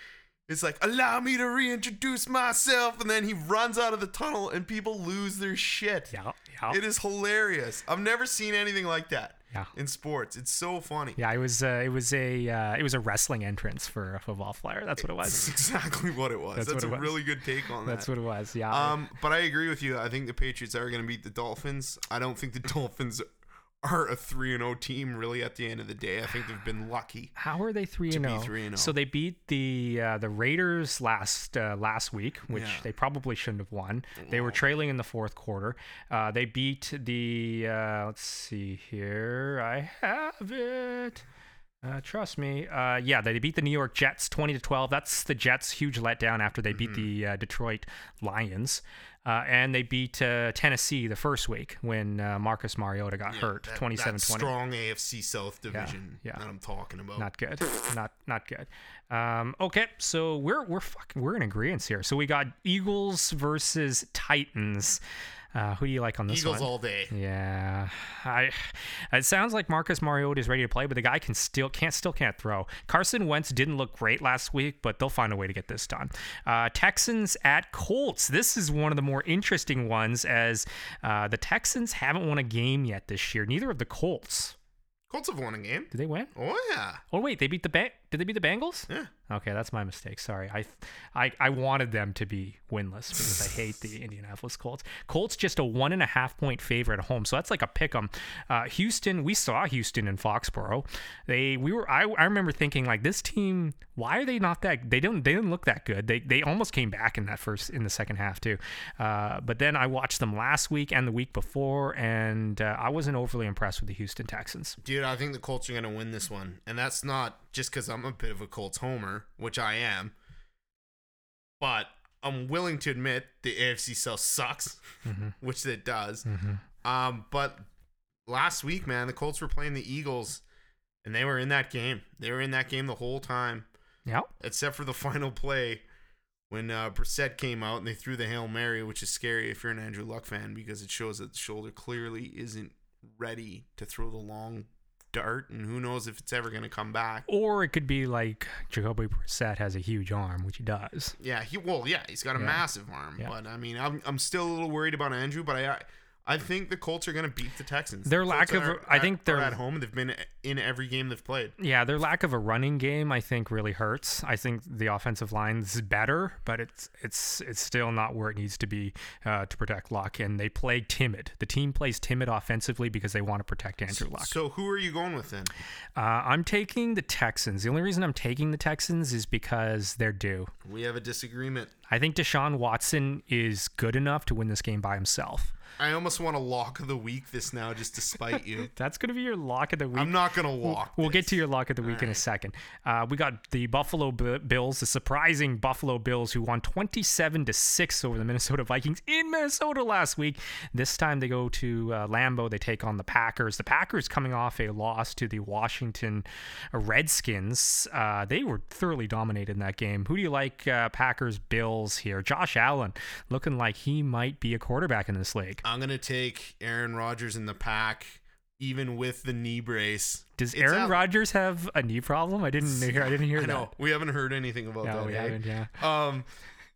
It's like, allow me to reintroduce myself. And then he runs out of the tunnel and people lose their shit. yeah, yeah, It is hilarious. I've never seen anything like that yeah. in sports. It's so funny. Yeah, it was uh, it was a uh, it was a wrestling entrance for a football player. That's what it was. That's exactly what it was. That's That's, what a was. really good take on that. That's what it was. Yeah. Um, but I agree with you. I think the Patriots are going to beat the Dolphins. I don't think the Dolphins are a three and zero team. Really, at the end of the day, I think they've been lucky. How are they three to and be zero? 3 and oh. So they beat the uh, the Raiders last uh, last week, which Yeah. they probably shouldn't have won. They were trailing in the fourth quarter. Uh, they beat the uh, let's see here, I have it. Uh, trust me. Uh, yeah, they beat the New York Jets twenty to twelve. That's the Jets' huge letdown after they beat the uh, Detroit Lions. Uh, and they beat uh, Tennessee the first week when uh, Marcus Mariota got hurt, That- 27 that strong AFC South division yeah. that I'm talking about. Not good. not not good. Um, okay, so we're we're fucking we're in agreement here. So we got Eagles versus Titans. Uh, who do you like on this Eagles one? all day. Yeah, I. It sounds like Marcus Mariota is ready to play, but the guy can still can't still can't throw. Carson Wentz didn't look great last week, but they'll find a way to get this done. Uh, Texans at Colts. This is one of the more interesting ones, as uh, the Texans haven't won a game yet this year. Neither of the Colts. Colts have won a game. Did they win? Oh yeah, Oh wait, they beat the ba- Did they beat the Bengals? yeah. Okay, that's my mistake. Sorry. I, I I wanted them to be winless because I hate the Indianapolis Colts. Colts just a one and a half point favorite at home, so that's like a pick 'em. Uh, Houston, we saw Houston in Foxborough. They we were I, I remember thinking like this team. Why are they not that? They don't they didn't look that good. They they almost came back in that first in the second half too. Uh, but then I watched them last week and the week before, and uh, I wasn't overly impressed with the Houston Texans. Dude, I think the Colts are going to win this one. And that's not just because I'm a bit of a Colts homer, which I am. But I'm willing to admit the AFC South sucks, Mhm. which it does. Mhm. Um, but last week, man, the Colts were playing the Eagles, and they were in that game. They were in that game the whole time, Yeah. except for the final play when uh, Brissett came out and they threw the Hail Mary, which is scary if you're an Andrew Luck fan because it shows that the shoulder clearly isn't ready to throw the long dart, and who knows if it's ever going to come back. Or it could be like Jacoby Brissett has a huge arm, which he does. Yeah, he well, yeah, he's got a Yeah. massive arm, Yeah. but I mean, I'm I'm still a little worried about Andrew, but I I think the Colts are going to beat the Texans. Their The lack of- are- I think they're at home. and They've been in every game they've played. Yeah, their lack of a running game, I think, really hurts. I think the offensive line is better, but it's it's it's still not where it needs to be uh, to protect Luck. And they play timid. The team plays timid offensively because they want to protect Andrew Luck. So who are you going with then? Uh, I'm taking the Texans. The only reason I'm taking the Texans is because they're due. We have a disagreement. I think Deshaun Watson is good enough to win this game by himself. I almost want to lock of the week this now just to spite you. That's going to be your lock of the week. I'm not going to lock. We'll get to your lock of the week in a second. Uh, we got the Buffalo Bills, the surprising Buffalo Bills, who won 27 to six over the Minnesota Vikings in Minnesota last week. This time they go to uh, Lambeau. They take on the Packers. The Packers coming off a loss to the Washington Redskins. Uh, they were thoroughly dominated in that game. Who do you like? Uh, Packers Bills here. Josh Allen looking like he might be a quarterback in this league. I'm going to take Aaron Rodgers in the pack, even with the knee brace. Does It's Aaron out- Rodgers have a knee problem? I didn't hear. I didn't hear I that. know we haven't heard anything about No, that. we eh? haven't. Yeah. Um,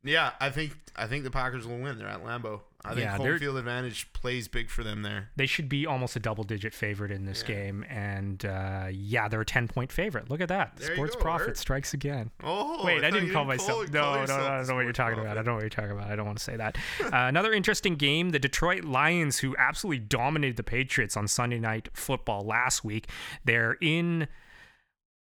yeah, I think I think the Packers will win. They're at Lambeau. I think Yeah, home field advantage plays big for them there. They should be almost a double digit favorite in this Yeah. game. And uh, yeah, they're a 10 point favorite. Look at that. There Sports go, profit Art. strikes again. Oh, Wait, I, thought didn't call myself. call no, no, no, yourself I don't know what you're talking about. I don't know what you're talking about. I don't want to say that. uh, another interesting game the Detroit Lions, who absolutely dominated the Patriots on Sunday Night Football last week, they're in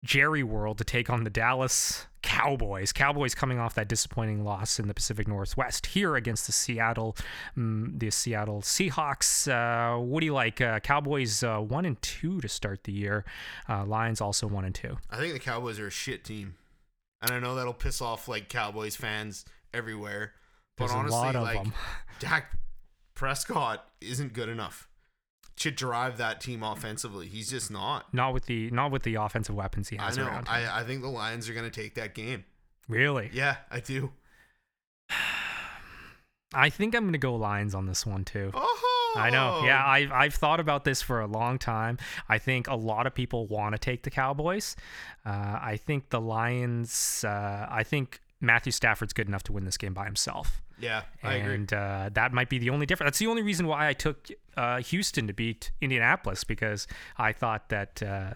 Jerry World to take on the Dallas Cowboys. Cowboys coming off that disappointing loss in the Pacific Northwest here against the Seattle, um, the Seattle Seahawks. Uh, what do you like? Uh, Cowboys uh, one and two to start the year. Uh, Lions also one and two. I think the Cowboys are a shit team, and I know that'll piss off like Cowboys fans everywhere. But There's honestly, a lot of like them. Dak Prescott isn't good enough to drive that team offensively. He's just not. Not with the not with the offensive weapons he I has know. around. him. I, I think the Lions are going to take that game. really? Yeah, I do. I think I'm gonna go Lions on this one too. Oh, I know. Yeah, I've I've thought about this for a long time. I think a lot of people want to take the Cowboys. Uh, I think the Lions. Uh, I think Matthew Stafford's good enough to win this game by himself. Yeah, I agree. and uh, that might be the only difference. That's the only reason why I took uh, Houston to beat Indianapolis because I thought that uh,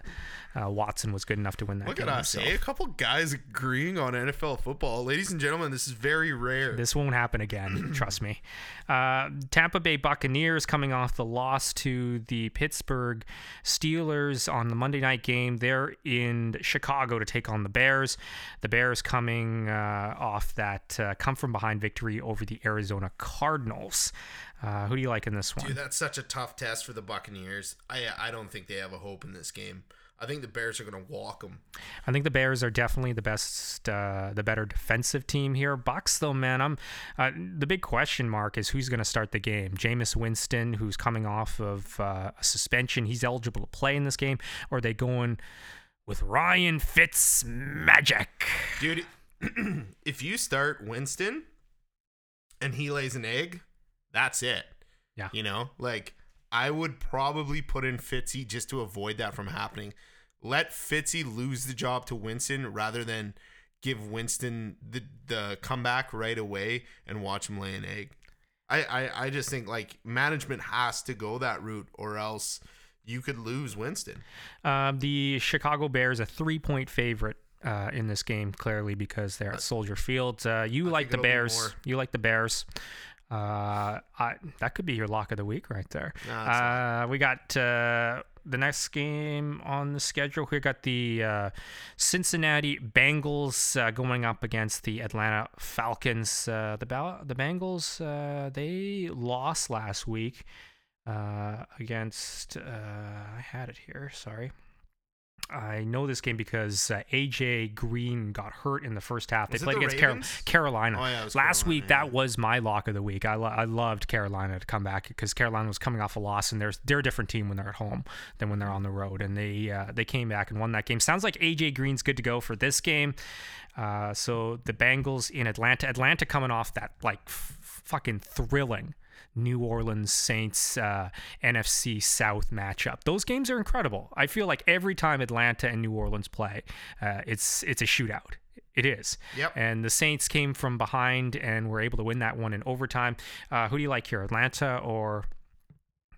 uh, Watson was good enough to win that Look game at us, himself. eh? A couple guys agreeing on NFL football. Ladies and gentlemen, this is very rare. This won't happen again, trust me. Uh, Tampa Bay Buccaneers coming off the loss to the Pittsburgh Steelers on the Monday night game. They're in Chicago to take on the Bears. The Bears coming uh, off that uh, come from behind victory over the Arizona Cardinals. Uh, who do you like in this one? Dude, that's such a tough test for the Buccaneers. I I don't think they have a hope in this game. I think the Bears are going to walk them. I think the Bears are definitely the best, uh, the better defensive team here. Bucks, though, man, I'm uh, the big question mark is who's going to start the game. Jameis Winston, who's coming off of uh, a suspension, he's eligible to play in this game, or are they going with Ryan Fitz magic? Dude, if you start Winston and he lays an egg, that's it. Yeah. You know, like I would probably put in Fitzy just to avoid that from happening. Let Fitzy lose the job to Winston rather than give Winston the the comeback right away and watch him lay an egg. I, I, I just think like management has to go that route or else you could lose Winston. Um, the Chicago Bears a three point favorite. Uh, in this game, clearly because they're at Soldier Field. Uh, you I like the Bears. You like the Bears. Uh, I, that could be your lock of the week right there. No. Uh, we got uh, the next game on the schedule. We got the uh, Cincinnati Bengals uh, going up against the Atlanta Falcons. Uh, the Bal- the Bengals uh, they lost last week uh, against. Uh, I had it here. Sorry. I know this game because uh, AJ Green got hurt in the first half. They Was it played the against Carol- Carolina. Oh, yeah, Last Carolina, week, that was my lock of the week. I, lo- I loved Carolina to come back because Carolina was coming off a loss, and they're they're a different team when they're at home than when they're on the road, and they uh, they came back and won that game. Sounds like AJ Green's good to go for this game. Uh, so the Bengals in Atlanta, Atlanta coming off that like f- fucking thrilling. New Orleans Saints uh, NFC South matchup. Those games are incredible. I feel like every time Atlanta and New Orleans play, uh, it's it's a shootout. It is. Yep. And the Saints came from behind and were able to win that one in overtime. Uh, who do you like here, Atlanta or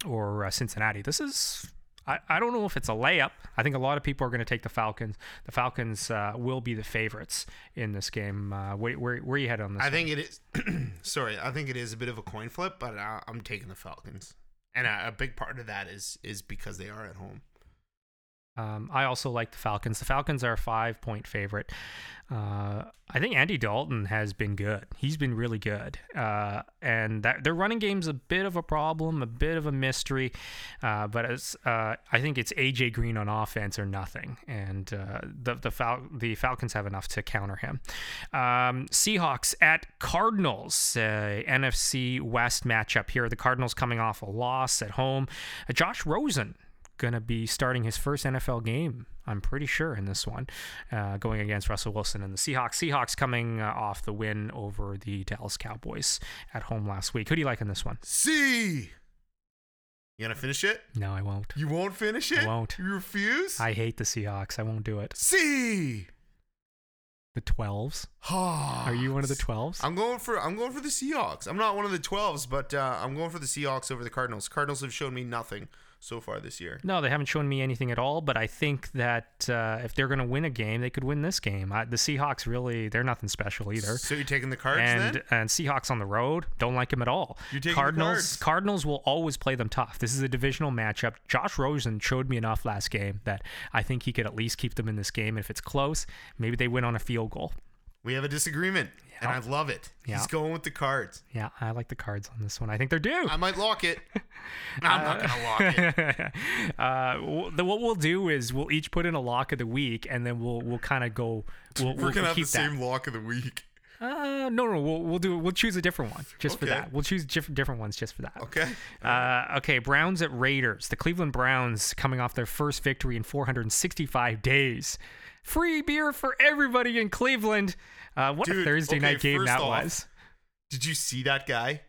or uh, Cincinnati? This is. I, I don't know if it's a layup. I think a lot of people are going to take the Falcons. The Falcons uh, will be the favorites in this game. Uh, where, where, where are you headed on this? I one? think it is. sorry, I think it is a bit of a coin flip, but I, I'm taking the Falcons, and a, a big part of that is is because they are at home. Um, I also like the Falcons. The Falcons are a five point favorite. Uh, I think Andy Dalton has been good. He's been really good. Uh, and that, their running game's a bit of a problem, a bit of a mystery. Uh, but it's, uh, I think it's AJ Green on offense or nothing. And uh, the the, Fal- the Falcons have enough to counter him. Um, Seahawks at Cardinals, uh, NFC West matchup here. The Cardinals coming off a loss at home. Josh Rosen going to be starting his first NFL game, I'm pretty sure, in this one, uh, going against Russell Wilson and the Seahawks. Seahawks coming uh, off the win over the Dallas Cowboys at home last week. Who do you like in this one? C. You gonna finish it? No, I won't. You won't finish it. I won't. You refuse. I hate the Seahawks. I won't do it. C. The 12s? Are you one of the 12s? I'm going for I'm going for the Seahawks. I'm not one of the 12s, but uh, I'm going for the Seahawks over the Cardinals. Cardinals have shown me nothing so far this year. No, they haven't shown me anything at all. But I think that uh, if they're going to win a game, they could win this game. I, the Seahawks really, they're nothing special either. So you're taking the Cards and then? and Seahawks on the road don't like them at all. You're taking the Cardinals Cards. Cardinals will always play them tough. This is a divisional matchup. Josh Rosen showed me enough last game that I think he could at least keep them in this game. If it's close, maybe they win on a field goal. We have a disagreement, and I love it. Yeah. He's going with the Cards. Yeah, I like the Cards on this one. I think they're due. I might lock it. I'm not gonna lock it. uh, w- the, what we'll do is we'll each put in a lock of the week, and then we'll we'll kind of go. We'll, We're we'll, gonna have the that. same lock of the week. Uh, no, no, we'll we'll do we'll choose a different one just for that. We'll choose diff- different ones just for that. Okay. Uh, okay, Browns at Raiders. The Cleveland Browns coming off their first victory in 465 days. Free beer for everybody in Cleveland. Uh, what a Thursday okay, night game that off, was. Did you see that guy?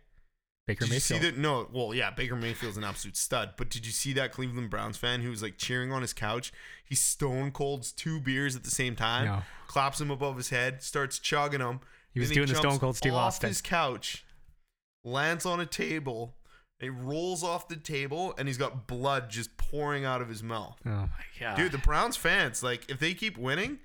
Baker Did you see Mayfield. that? No, well, yeah, Baker Mayfield's an absolute stud. But did you see that Cleveland Browns fan who was like cheering on his couch? He stone colds two beers at the same time, No. claps him above his head, starts chugging them. He was doing the Stone Cold Steve off Austin. his couch, lands on a table, he rolls off the table, and he's got blood just pouring out of his mouth. Oh my god, Dude, the Browns fans, like, if they keep winning,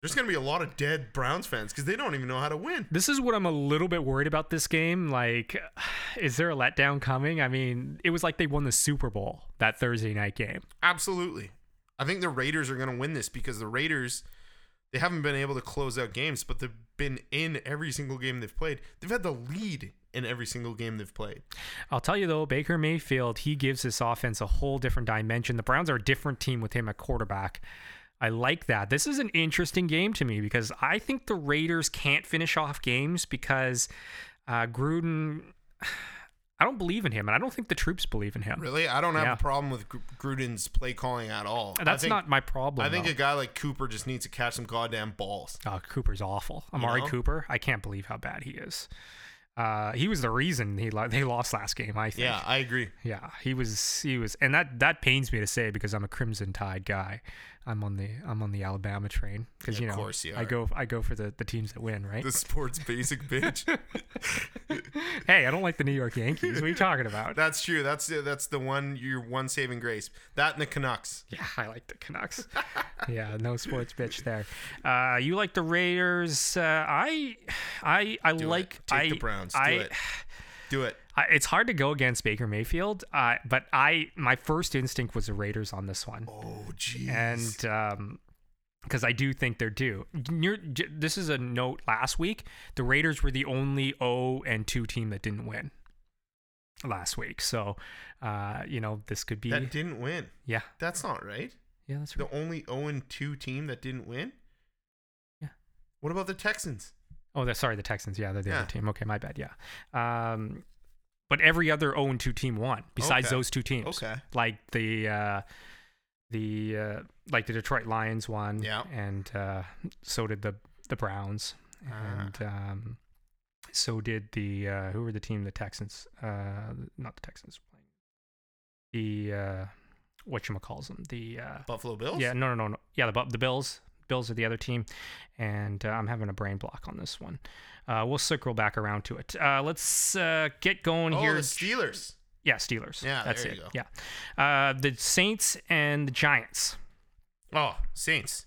there's gonna be a lot of dead Browns fans because they don't even know how to win. This is what I'm a little bit worried about this game. Like, is there a letdown coming? I mean, it was like they won the Super Bowl that Thursday night game. Absolutely. I think the Raiders are going to win this because the Raiders they haven't been able to close out games, but they've been in every single game they've played. They've had the lead in every single game they've played. I'll tell you though, Baker Mayfield, he gives this offense a whole different dimension. The Browns are a different team with him at quarterback. I like that. This is an interesting game to me because I think the Raiders can't finish off games because uh, Gruden. I don't believe in him, and I don't think the troops believe in him. Really, I don't have Yeah. a problem with Gruden's play calling at all. That's think- not my problem. I think though. a guy like Cooper just needs to catch some goddamn balls. Oh, Cooper's awful. Amari know? Cooper, I can't believe how bad he is. Uh, he was the reason he lo- they lost last game. I think. Yeah, I agree. Yeah, he was. He was, and that that pains me to say because I'm a Crimson Tide guy. I'm on the I'm on the Alabama train because Yeah, you know course you I go I go for the the teams that win, right? The sports basic bitch. hey, I don't like the New York Yankees. What are you talking about? That's true. That's that's the one your one saving grace. That and the Canucks. Yeah, I like the Canucks. yeah, no sports bitch there. Uh, you like the Raiders? Uh, I, I, I Do like. Take I, the Browns. Do I, it. Do it. It's hard to go against Baker Mayfield, uh, but I my first instinct was the Raiders on this one, Oh, jeez. and um, because I do think they're due. You're, this is a note. Last week, the Raiders were the only 0 and 2 team that didn't win last week. So, uh, you know, this could be. that didn't win. yeah, That's not right. yeah, that's right. The only 0 and 2 team that didn't win? Yeah. What about the Texans? Oh, they're, sorry, the Texans. Yeah, they're the Yeah. other team. Okay, my bad. Yeah. Um, but every other 0 and 2 team won besides Okay. those two teams. Okay. Like the uh, the uh, like the Detroit Lions won. Yeah. And uh, so did the the Browns. Ah. And um, so did the uh, who were the team? The Texans. Uh, not the Texans. playing The uh, what you calls them? The uh, Buffalo Bills? yeah, no, no, no, no. Yeah, the the Bills. Bills are the other team, and uh, I'm having a brain block on this one. Uh, we'll circle back around to it. Uh, let's uh, get going Oh, here. the Steelers. yeah, Steelers. Yeah, that's there it. go. Yeah, uh, the Saints and the Giants. Oh, Saints.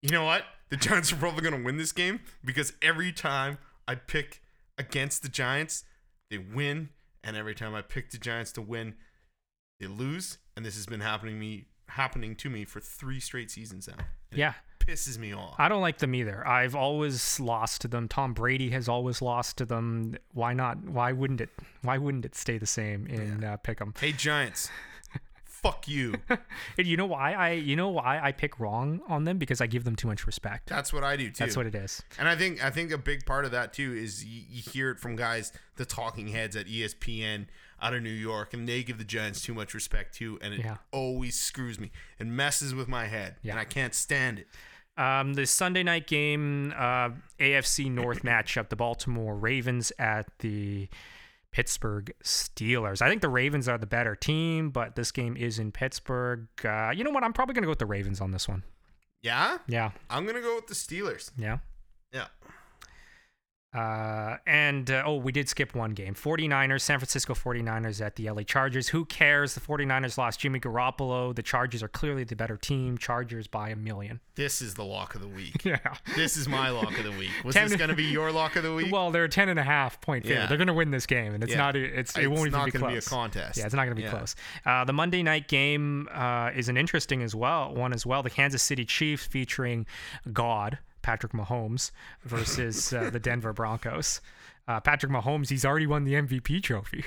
You know what? The Giants are probably going to win this game because every time I pick against the Giants, they win, and every time I pick the Giants to win, they lose. And this has been happening me happening to me for three straight seasons now. And Yeah, pisses me off. I don't like them either. I've always lost to them. Tom Brady has always lost to them. Why not? Why wouldn't it? Why wouldn't it stay the same in uh, Pick'em? hey Giants, fuck you. And you know why I? You know why I pick wrong on them because I give them too much respect. That's what I do too. That's what it is. And I think I think a big part of that too is you, you hear it from guys, the talking heads at ESPN out of New York, and they give the Giants too much respect too, and it Yeah. always screws me and messes with my head, Yeah. and I can't stand it. Um, the Sunday night game, uh, AFC North matchup, the Baltimore Ravens at the Pittsburgh Steelers. I think the Ravens are the better team, but this game is in Pittsburgh. Uh, you know what? I'm probably going to go with the Ravens on this one. Yeah, Yeah. I'm gonna go with the Steelers. Yeah. Yeah, Uh, and uh, oh, we did skip one game. 49ers, San Francisco 49ers at the LA Chargers. Who cares? The 49ers lost Jimmy Garoppolo. The Chargers are clearly the better team. Chargers by a million. this is the lock of the week. Yeah. this is my lock of the week. Was Ten- this gonna be your lock of the week? Well, they're a 10 and a half point favorite. Yeah. They're going to win this game, and it's Yeah. not, it's, it It's won't even not be gonna close. be a contest. Yeah, it's not going to be Yeah. close. Uh, the Monday night game uh, is an interesting as well one as well. The Kansas City Chiefs featuring God Patrick Mahomes versus uh, the Denver Broncos. Uh, Patrick Mahomes, he's already won the MVP trophy.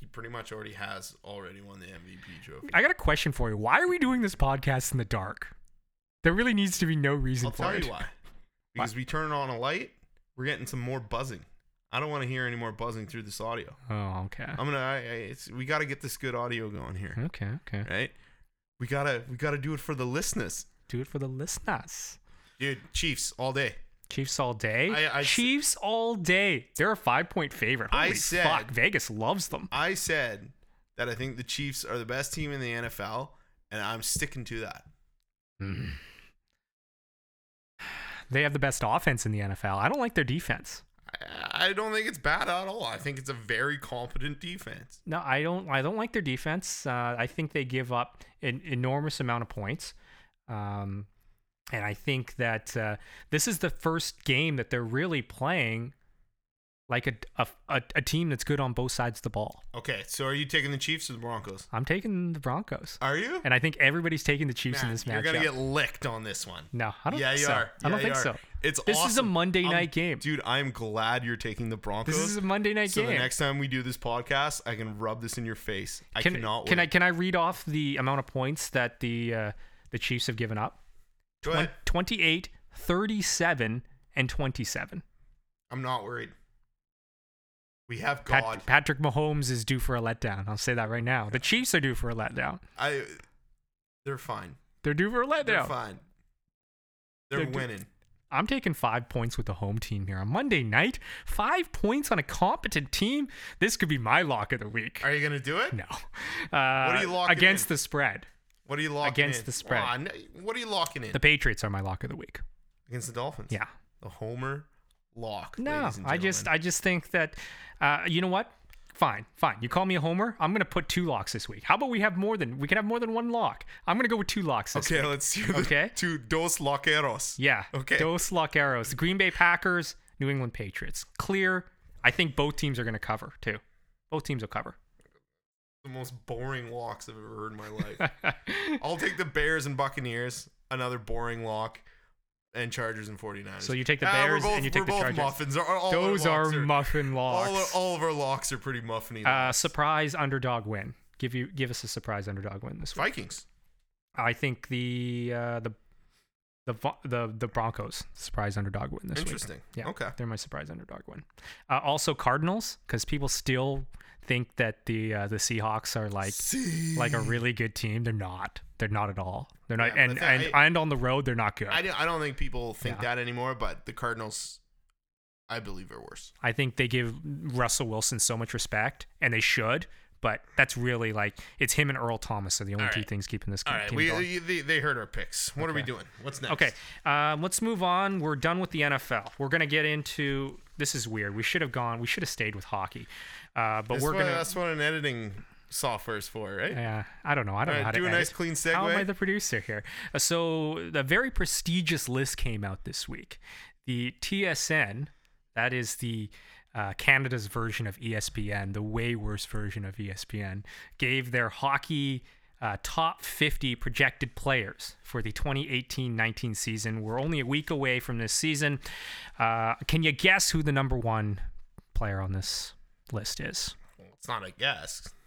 He pretty much already has already won the MVP trophy. I got a question for you. Why are we doing this podcast in the dark? There really needs to be no reason I'll for tell it. you why. because we turn on a light, we're getting some more buzzing. I don't want to hear any more buzzing through this audio. Oh, okay. I'm gonna. I, I, it's, we got to get this good audio going here, Okay, okay. right? We gotta. We gotta do it for the listeners, Do it for the listeners. Dude. Chiefs all day. Chiefs all day. I- I s- Chiefs all day. They're a five point favorite. I said- fuck, Vegas loves them. I said that I think the Chiefs are the best team in the NFL, and I'm sticking to that. Mm. They have the best offense in the NFL. I don't like their defense. I, I don't think it's bad at all. I think it's a very competent defense. No, I don't. I don't like their defense. Uh, I think they give up an enormous amount of points, um, and I think that uh, this is the first game that they're really playing like a, a, a, a team that's good on both sides of the ball. Okay, so are you taking the Chiefs or the Broncos? I'm taking the Broncos, Are you? and I think everybody's taking the Chiefs in this you're matchup. gonna get licked on this one. no, I don't yeah, think you so. are. I don't Yeah, think you so. It's This is a awesome. Monday I'm- night game. dude. I'm glad you're taking the Broncos. This is a Monday night so game. the next time we do this podcast, I can rub this in your face. I can, cannot can. I can I read off the amount of points that the uh, the Chiefs have given up? Go ahead. 28, 37, and 27. I'm not worried. We have Pat- God. Patrick Mahomes is due for a letdown. I'll say that right now. The Chiefs are due for a letdown. I. They're fine. They're due for a letdown. They're fine. They're, They're winning. I'm taking five points with the home team here on Monday night. Five points on a competent team. This could be my lock of the week. Are you gonna do it? No. Uh, are you locking against in? the spread? What are you locking Against in? the spread. Aw, what are you locking in? The Patriots are my lock of the week. Against the Dolphins. Yeah. The Homer lock. No, ladies and I just gentlemen. I just think that uh, you know what? Fine, fine. You call me a homer. I'm gonna put two locks this week. How about we have more than we can have more than one lock? I'm gonna go with two locks this Okay, week. let's do the Okay. two dos loqueros. Yeah. Okay. Dos Lockeros. The Green Bay Packers, New England Patriots. Clear. I think both teams are gonna cover too. Both teams will cover. The most boring locks I've ever heard in my life. I'll take the Bears and Buccaneers. Another boring lock. And Chargers and 49ers. So you take the Ah, Bears both, and you take the Chargers. muffins. All- all Those are locks muffin locks. All, all of our locks are pretty muffiny. uh, surprise underdog win. Give you give us a surprise underdog win this week. Vikings. I think the uh, the the the the Broncos surprise underdog win this week. Interesting. Yeah. Okay. They're my surprise underdog win. Uh, also Cardinals because people still think that the uh, the Seahawks are like like a really good team. They're not. They're not at all. They're not. Yeah, but and I and on the road, they're not good. I, don't- I don't think people think Yeah. that anymore, but the Cardinals, I believe, are worse. I think they give Russell Wilson so much respect, and they should. But that's really like it's him and Earl Thomas are the only All two things keeping this All right, team we going. they, they heard our picks. What are we doing? What's next? Okay, um, let's move on. We're done with the NFL. We're gonna get into this is weird. We should have gone. We should have stayed with hockey, uh, but That's we're what, gonna. that's what an editing software is for, right? Yeah, I don't know. I don't All know right, how do to a nice clean clean How am I the producer here? Uh, so the very prestigious list came out this week. The TSN, that is the uh, Canada's version of ESPN, the way worse version of ESPN, gave their hockey uh, top 50 projected players for the 2018-19 season. We're only a week away from this season. Uh, can you guess who the number one player on this list is? It's not a guess.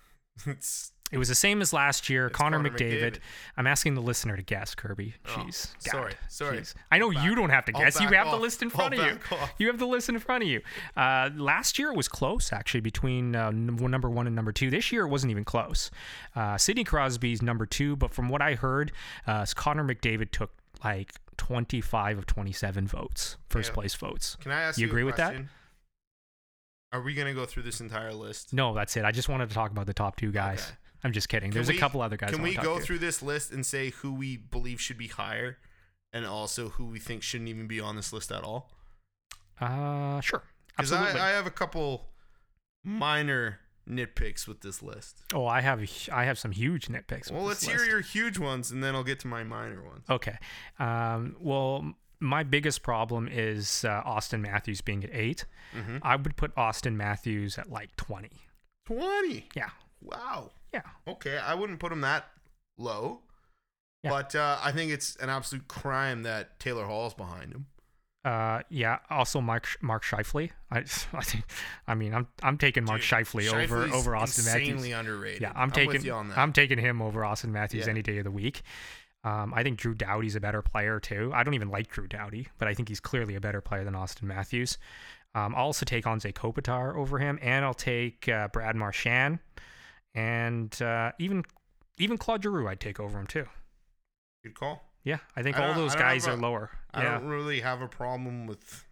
It's It was the same as last year. Connor, Connor McDavid. McDavid. I'm asking the listener to guess, Kirby. Oh, Jeez. sorry, sorry. jeez. I know you don't have to guess. You have the list in front of you. You have the list in front of you. Uh, last year it was close, actually, between uh, number one and number two. This year it wasn't even close. Uh, Sidney Crosby's number two, but from what I heard, uh, Connor McDavid took like 25 of 27 votes, first Yeah. place votes. Can I ask You you, agree a with that? Are we gonna go through this entire list? No, that's it. I just wanted to talk about the top two guys. Okay. I'm just kidding. Can There's we- a couple other guys. Can we talk go through this list and say who we believe should be higher, and also who we think shouldn't even be on this list at all? Uh, sure. Because I, I have a couple minor nitpicks with this list. Oh, I have I have some huge nitpicks. Well, let's hear list. your huge ones, and then I'll get to my minor ones. Okay. Um, well, my biggest problem is uh, Auston Matthews being at 8 Mhm. I would put Auston Matthews at like twenty. Twenty. Yeah. Wow. Yeah. Okay, I wouldn't put him that low. Yeah. But uh, I think it's an absolute crime that Taylor Hall's behind him. Uh, yeah. Also, Mark Mark Scheifele. I, I think. I mean, I'm I'm taking Mark Dude, Scheifele over Scheifele's over Auston insanely Matthews. underrated. Yeah, I'm taking on that. I'm taking him over Auston Matthews Yeah. any day of the week. Um, I think Drew Doughty's a better player too. I don't even like Drew Doughty, but I think he's clearly a better player than Auston Matthews. Um, I'll also take Anze Kopitar over him, and I'll take uh, Brad Marchand, and uh, even even Claude Giroux I'd take over him too. Good call. Yeah, I think I all those guys are a- lower. I yeah, don't really have a problem with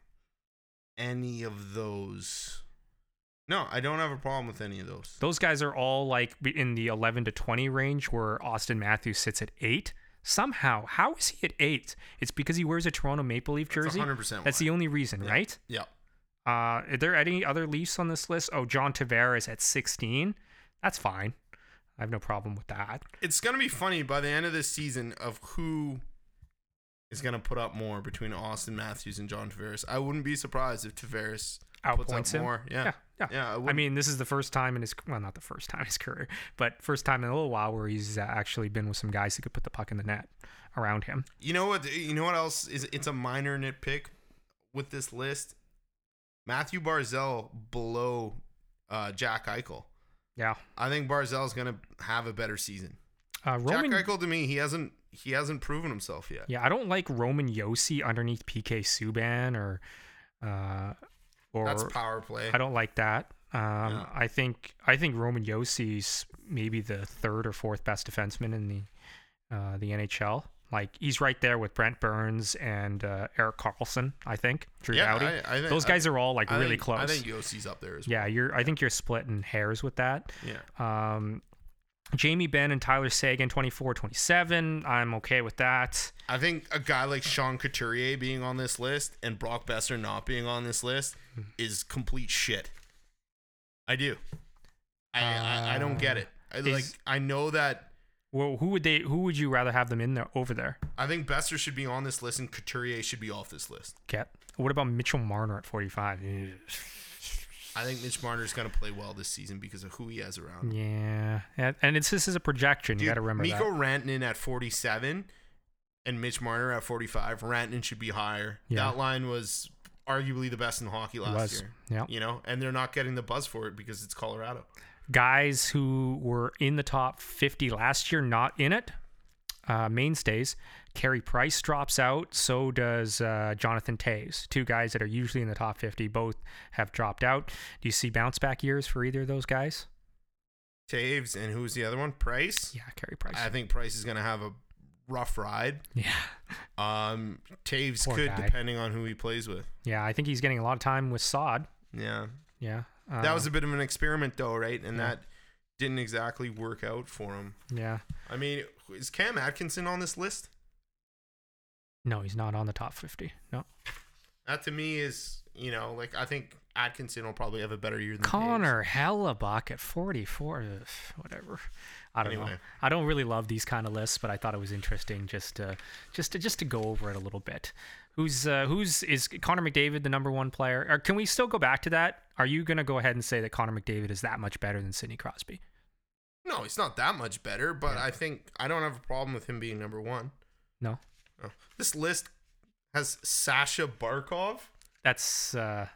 any of those. No, I don't have a problem with any of those. those guys are all like in the 11 to 20 range, where Auston Matthews sits at eight. Somehow, how is he at eight? It's because he wears a Toronto Maple Leaf That's jersey. 100% That's why. the only reason, Yeah. right? Yeah. Uh, are there any other Leafs on this list? Oh, John Tavares at 16. That's fine. I have no problem with that. It's going to be funny by the end of this season of who is going to put up more between Auston Matthews and John Tavares. I wouldn't be surprised if Tavares puts up him. more. Yeah. Yeah, yeah. Yeah, I I mean, this is the first time in his well, not the first time in his career, but first time in a little while where he's uh, actually been with some guys who could put the puck in the net around him. You know what? You know what else is? It's a minor nitpick with this list. Mathew Barzal below uh, Jack Eichel. Yeah, I think Barzal's going to have a better season. uh, Roman. Jack Eichel to me, he hasn't he hasn't proven himself yet. Yeah, I don't like Roman Josi underneath PK Subban or, uh, or That's power play. I don't like that. Um, Yeah. I think I think Roman Josi's maybe the third or fourth best defenseman in the uh, the NHL. Like he's right there with Brent Burns and uh, Erik Karlsson. I think Drew Yeah, Doughty. I- I think- Those guys are all like I really think, close. I think Josi's up there as well. yeah, you're. I think you're splitting hairs with that. Yeah. Um, Jamie Benn and Tyler Seguin, 24, 27. I'm okay with that. I think a guy like Sean Couturier being on this list and Brock Boeser not being on this list Hmm. is complete shit. I do. I I, I don't get it. I, Uh, like I know that Well, who would they? Who would you rather have them in there over there? I think Boeser should be on this list and Couturier should be off this list. Get. What about Mitchell Marner at 45? I think Mitch Marner's gonna play well this season because of who he has around. Yeah, yeah, and it's this is a projection. you got to remember Mikko that. Rantanen at 47 and Mitch Marner at 45. Rantanen should be higher. Yeah. That line was arguably the best in hockey last year. Yeah. You know, and they're not getting the buzz for it because it's Colorado. Guys who were in the top 50 last year, not in it. Uh, mainstays. Carey Price drops out. So does uh, Jonathan Toews. Two guys that are usually in the top 50. Both have dropped out. Do you see bounce back years for either of those guys? Toews and who's the other one? Price. Yeah, Carey Price. I think Price is going to have a rough ride. yeah. Um, Toews Poor could guy. depending on who he plays with. Yeah, I think he's getting a lot of time with Saad. Yeah. Yeah. that was Uh, a bit of an experiment though, right? And yeah. that didn't exactly work out for him. Yeah. I mean, is Cam Atkinson on this list? No, he's not on the top 50. No. That to me is, you know, like I think Atkinson will probably have a better year than. Connor Hellebuyck at 44. ugh, Whatever. I don't know. I don't really love these kind of lists, but I thought it was interesting just to just to just to go over it a little bit. Who's uh, who's is Connor McDavid the number one player? Or can we still go back to that? Are you gonna go ahead and say that Connor McDavid is that much better than Sidney Crosby? No, he's not that much better, but Yeah. I think I don't have a problem with him being number one. No, Oh. This list has Sasha Barkov. that's uh,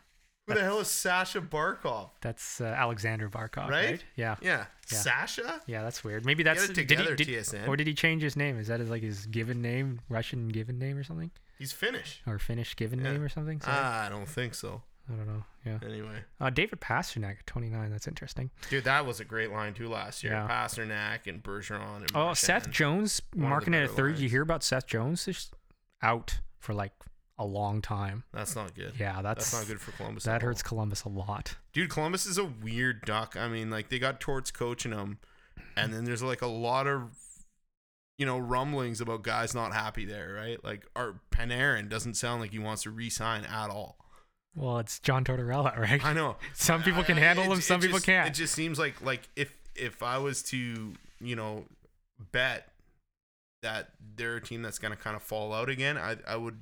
Who the hell is Sasha Barkov? that's uh, Alexander Barkov, Right? right? Yeah. Yeah, Yeah. Sasha. Yeah, that's weird. Maybe that's it did he, did, TSN. or did he change his name? Is that his like his given name, Russian given name or something, He's Finnish. or Finnish given Yeah. name or something? Sorry. I don't think so. I don't know. Yeah. Anyway, Uh, David Pastrnak at 29. That's interesting. dude, that was a great line too last year. Yeah. Pastrnak and Bergeron and Oh, Seth Jones One marking it at better third. You hear about Seth Jones? He's out for like a long time. That's not good. Yeah, that's, That's not good for Columbus. That hurts Columbus a lot. Dude, Columbus is a weird duck. I mean, like they got Torts coaching them, and then there's like a lot of, you know, rumblings about guys not happy there, right? Like our Panarin doesn't sound like he wants to re-sign at all. Well, it's John Tortorella, right? I know. Some people can handle him, some people just- can't. It just seems like like if if I was to you know bet that they're a team that's gonna kind of fall out again, I I would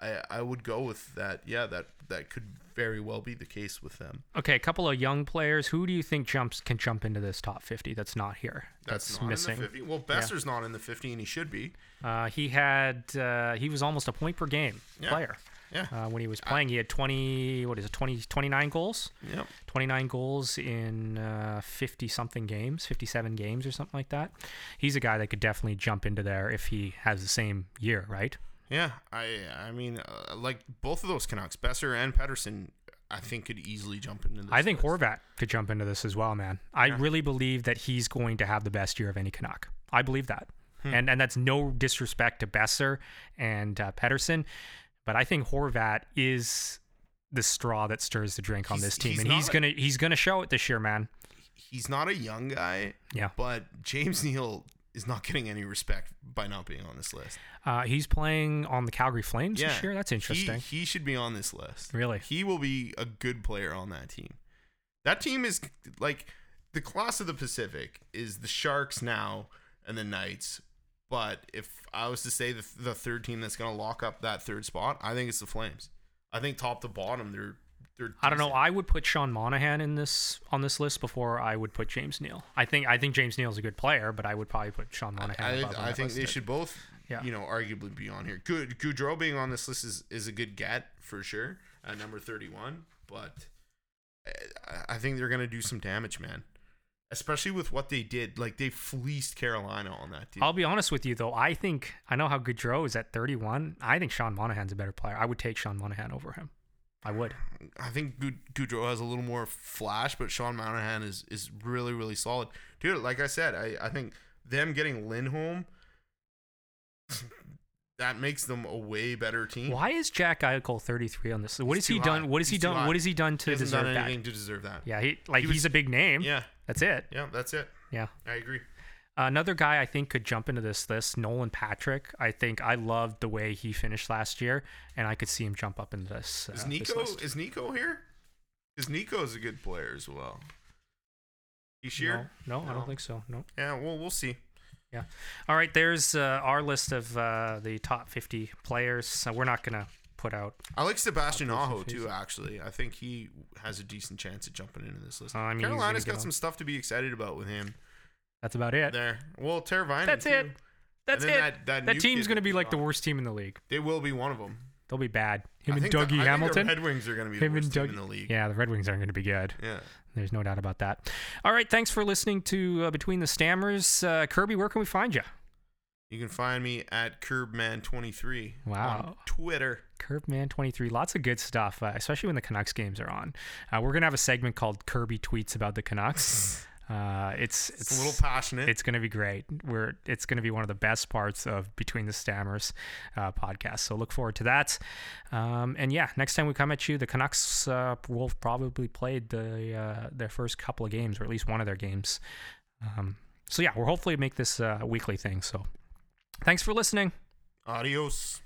I I would go with that. Yeah, that that could very well be the case with them. Okay, a couple of young players. Who do you think jumps can jump into this top 50? That's not here. That's, That's, not missing. in the 50. Well, Boeser's not in the 50, and he should be. Uh, he had uh, he was almost a point per game Yeah. player. Yeah. Uh, when he was playing, he had 20, what is it, 20, 29 goals? Yep. 29 goals in 50 uh, something games, 57 games or something like that. He's a guy that could definitely jump into there if he has the same year, right? Yeah, I I mean, uh, like both of those Canucks, Boeser and Pettersson, I think could easily jump into this. I think list. Horvat could jump into this as well, man. I Yeah. really believe that he's going to have the best year of any Canuck. I believe that. Hmm. And and that's no disrespect to Boeser and uh, Pettersson, but I think Horvat is the straw that stirs the drink on He's- this team, he's and he's gonna he's gonna show it this year, man. he's not a young guy, Yeah, but James Neal is not getting any respect by not being on this list. uh, he's playing on the Calgary Flames Yeah, this year. That's interesting. He, he should be on this list. Really? He will be a good player on that team. That team is like the class of the Pacific is the Sharks now and the Knights. But if I was to say the, the third team that's going to lock up that third spot, I think it's the Flames. I think top to bottom, they're they're. I don't know. I would put Sean Monahan in this on this list before I would put James Neal. I think I think James Neal's a good player, but I would probably put Sean Monahan. I, on I think they should both, Yeah. you know, arguably be on here. Good, Gaudreau being on this list is, is a good get for sure at number thirty-one, but eh, I- I think they're gonna do some damage, man. Especially with what they did, like they fleeced Carolina on that team. I'll be honest with you though. I think I know how Gaudreau is at 31. I think Sean Monahan's a better player. I would take Sean Monahan over him. I would. I think Goud- Gaudreau has a little more flash, but Sean Monahan is is really really solid, dude. Like I said, I I think them getting Lindholm. That makes them a way better team. Why is Jack Eichel 33 on this? What He's has he done? high. What has he He's too done? What has he done He to hasn't deserve done that? anything to deserve that. Yeah, he like He was- he's a big name. Yeah, That's it. yeah, that's it. Yeah. I agree. Another guy I think could jump into this list, Nolan Patrick. I think I loved the way he finished last year, and I could see him jump up into this. Uh, Is this Nico list. is Nico here? Is Nico's a good player as well. He's here? No, no, I No. don't think so. No. Yeah, well, we'll see. Yeah. All right, there's uh, our list of uh, the top 50 players. So we're not gonna put out. I like Sebastian Aho too. Actually, I think he has a decent chance of jumping into this list. Uh, I mean, Carolina's got on. some stuff to be excited about with him That's about it. there. Well, Teravainen. That's too. it. That's it. That, That, that, team's gonna be like the worst team in the league. They will be one of them. They'll be bad. Him I and the- Dougie the Hamilton. Red Wings are going to be the Him and worst team in the league. Yeah, the Red Wings aren't going to be good. Yeah. There's no doubt about that. All right, thanks for listening to uh, Between the Stammers. Uh, Kirby, where can we find you? You can find me at Curbman23 Wow. on Twitter. Curbman23. Lots of good stuff, uh, especially when the Canucks games are on. Uh, we're going to have a segment called Kirby Tweets About the Canucks. Uh, it's, it's, It's a little passionate. It's going to be great. We're it's going to be one of the best parts of Between the Stammers uh, podcast. So look forward to that. Um, and yeah, next time we come at you, the Canucks uh, will probably play the uh, their first couple of games, or at least one of their games. Um, so yeah, we'll hopefully make this uh, a weekly thing. So thanks for listening. Adios.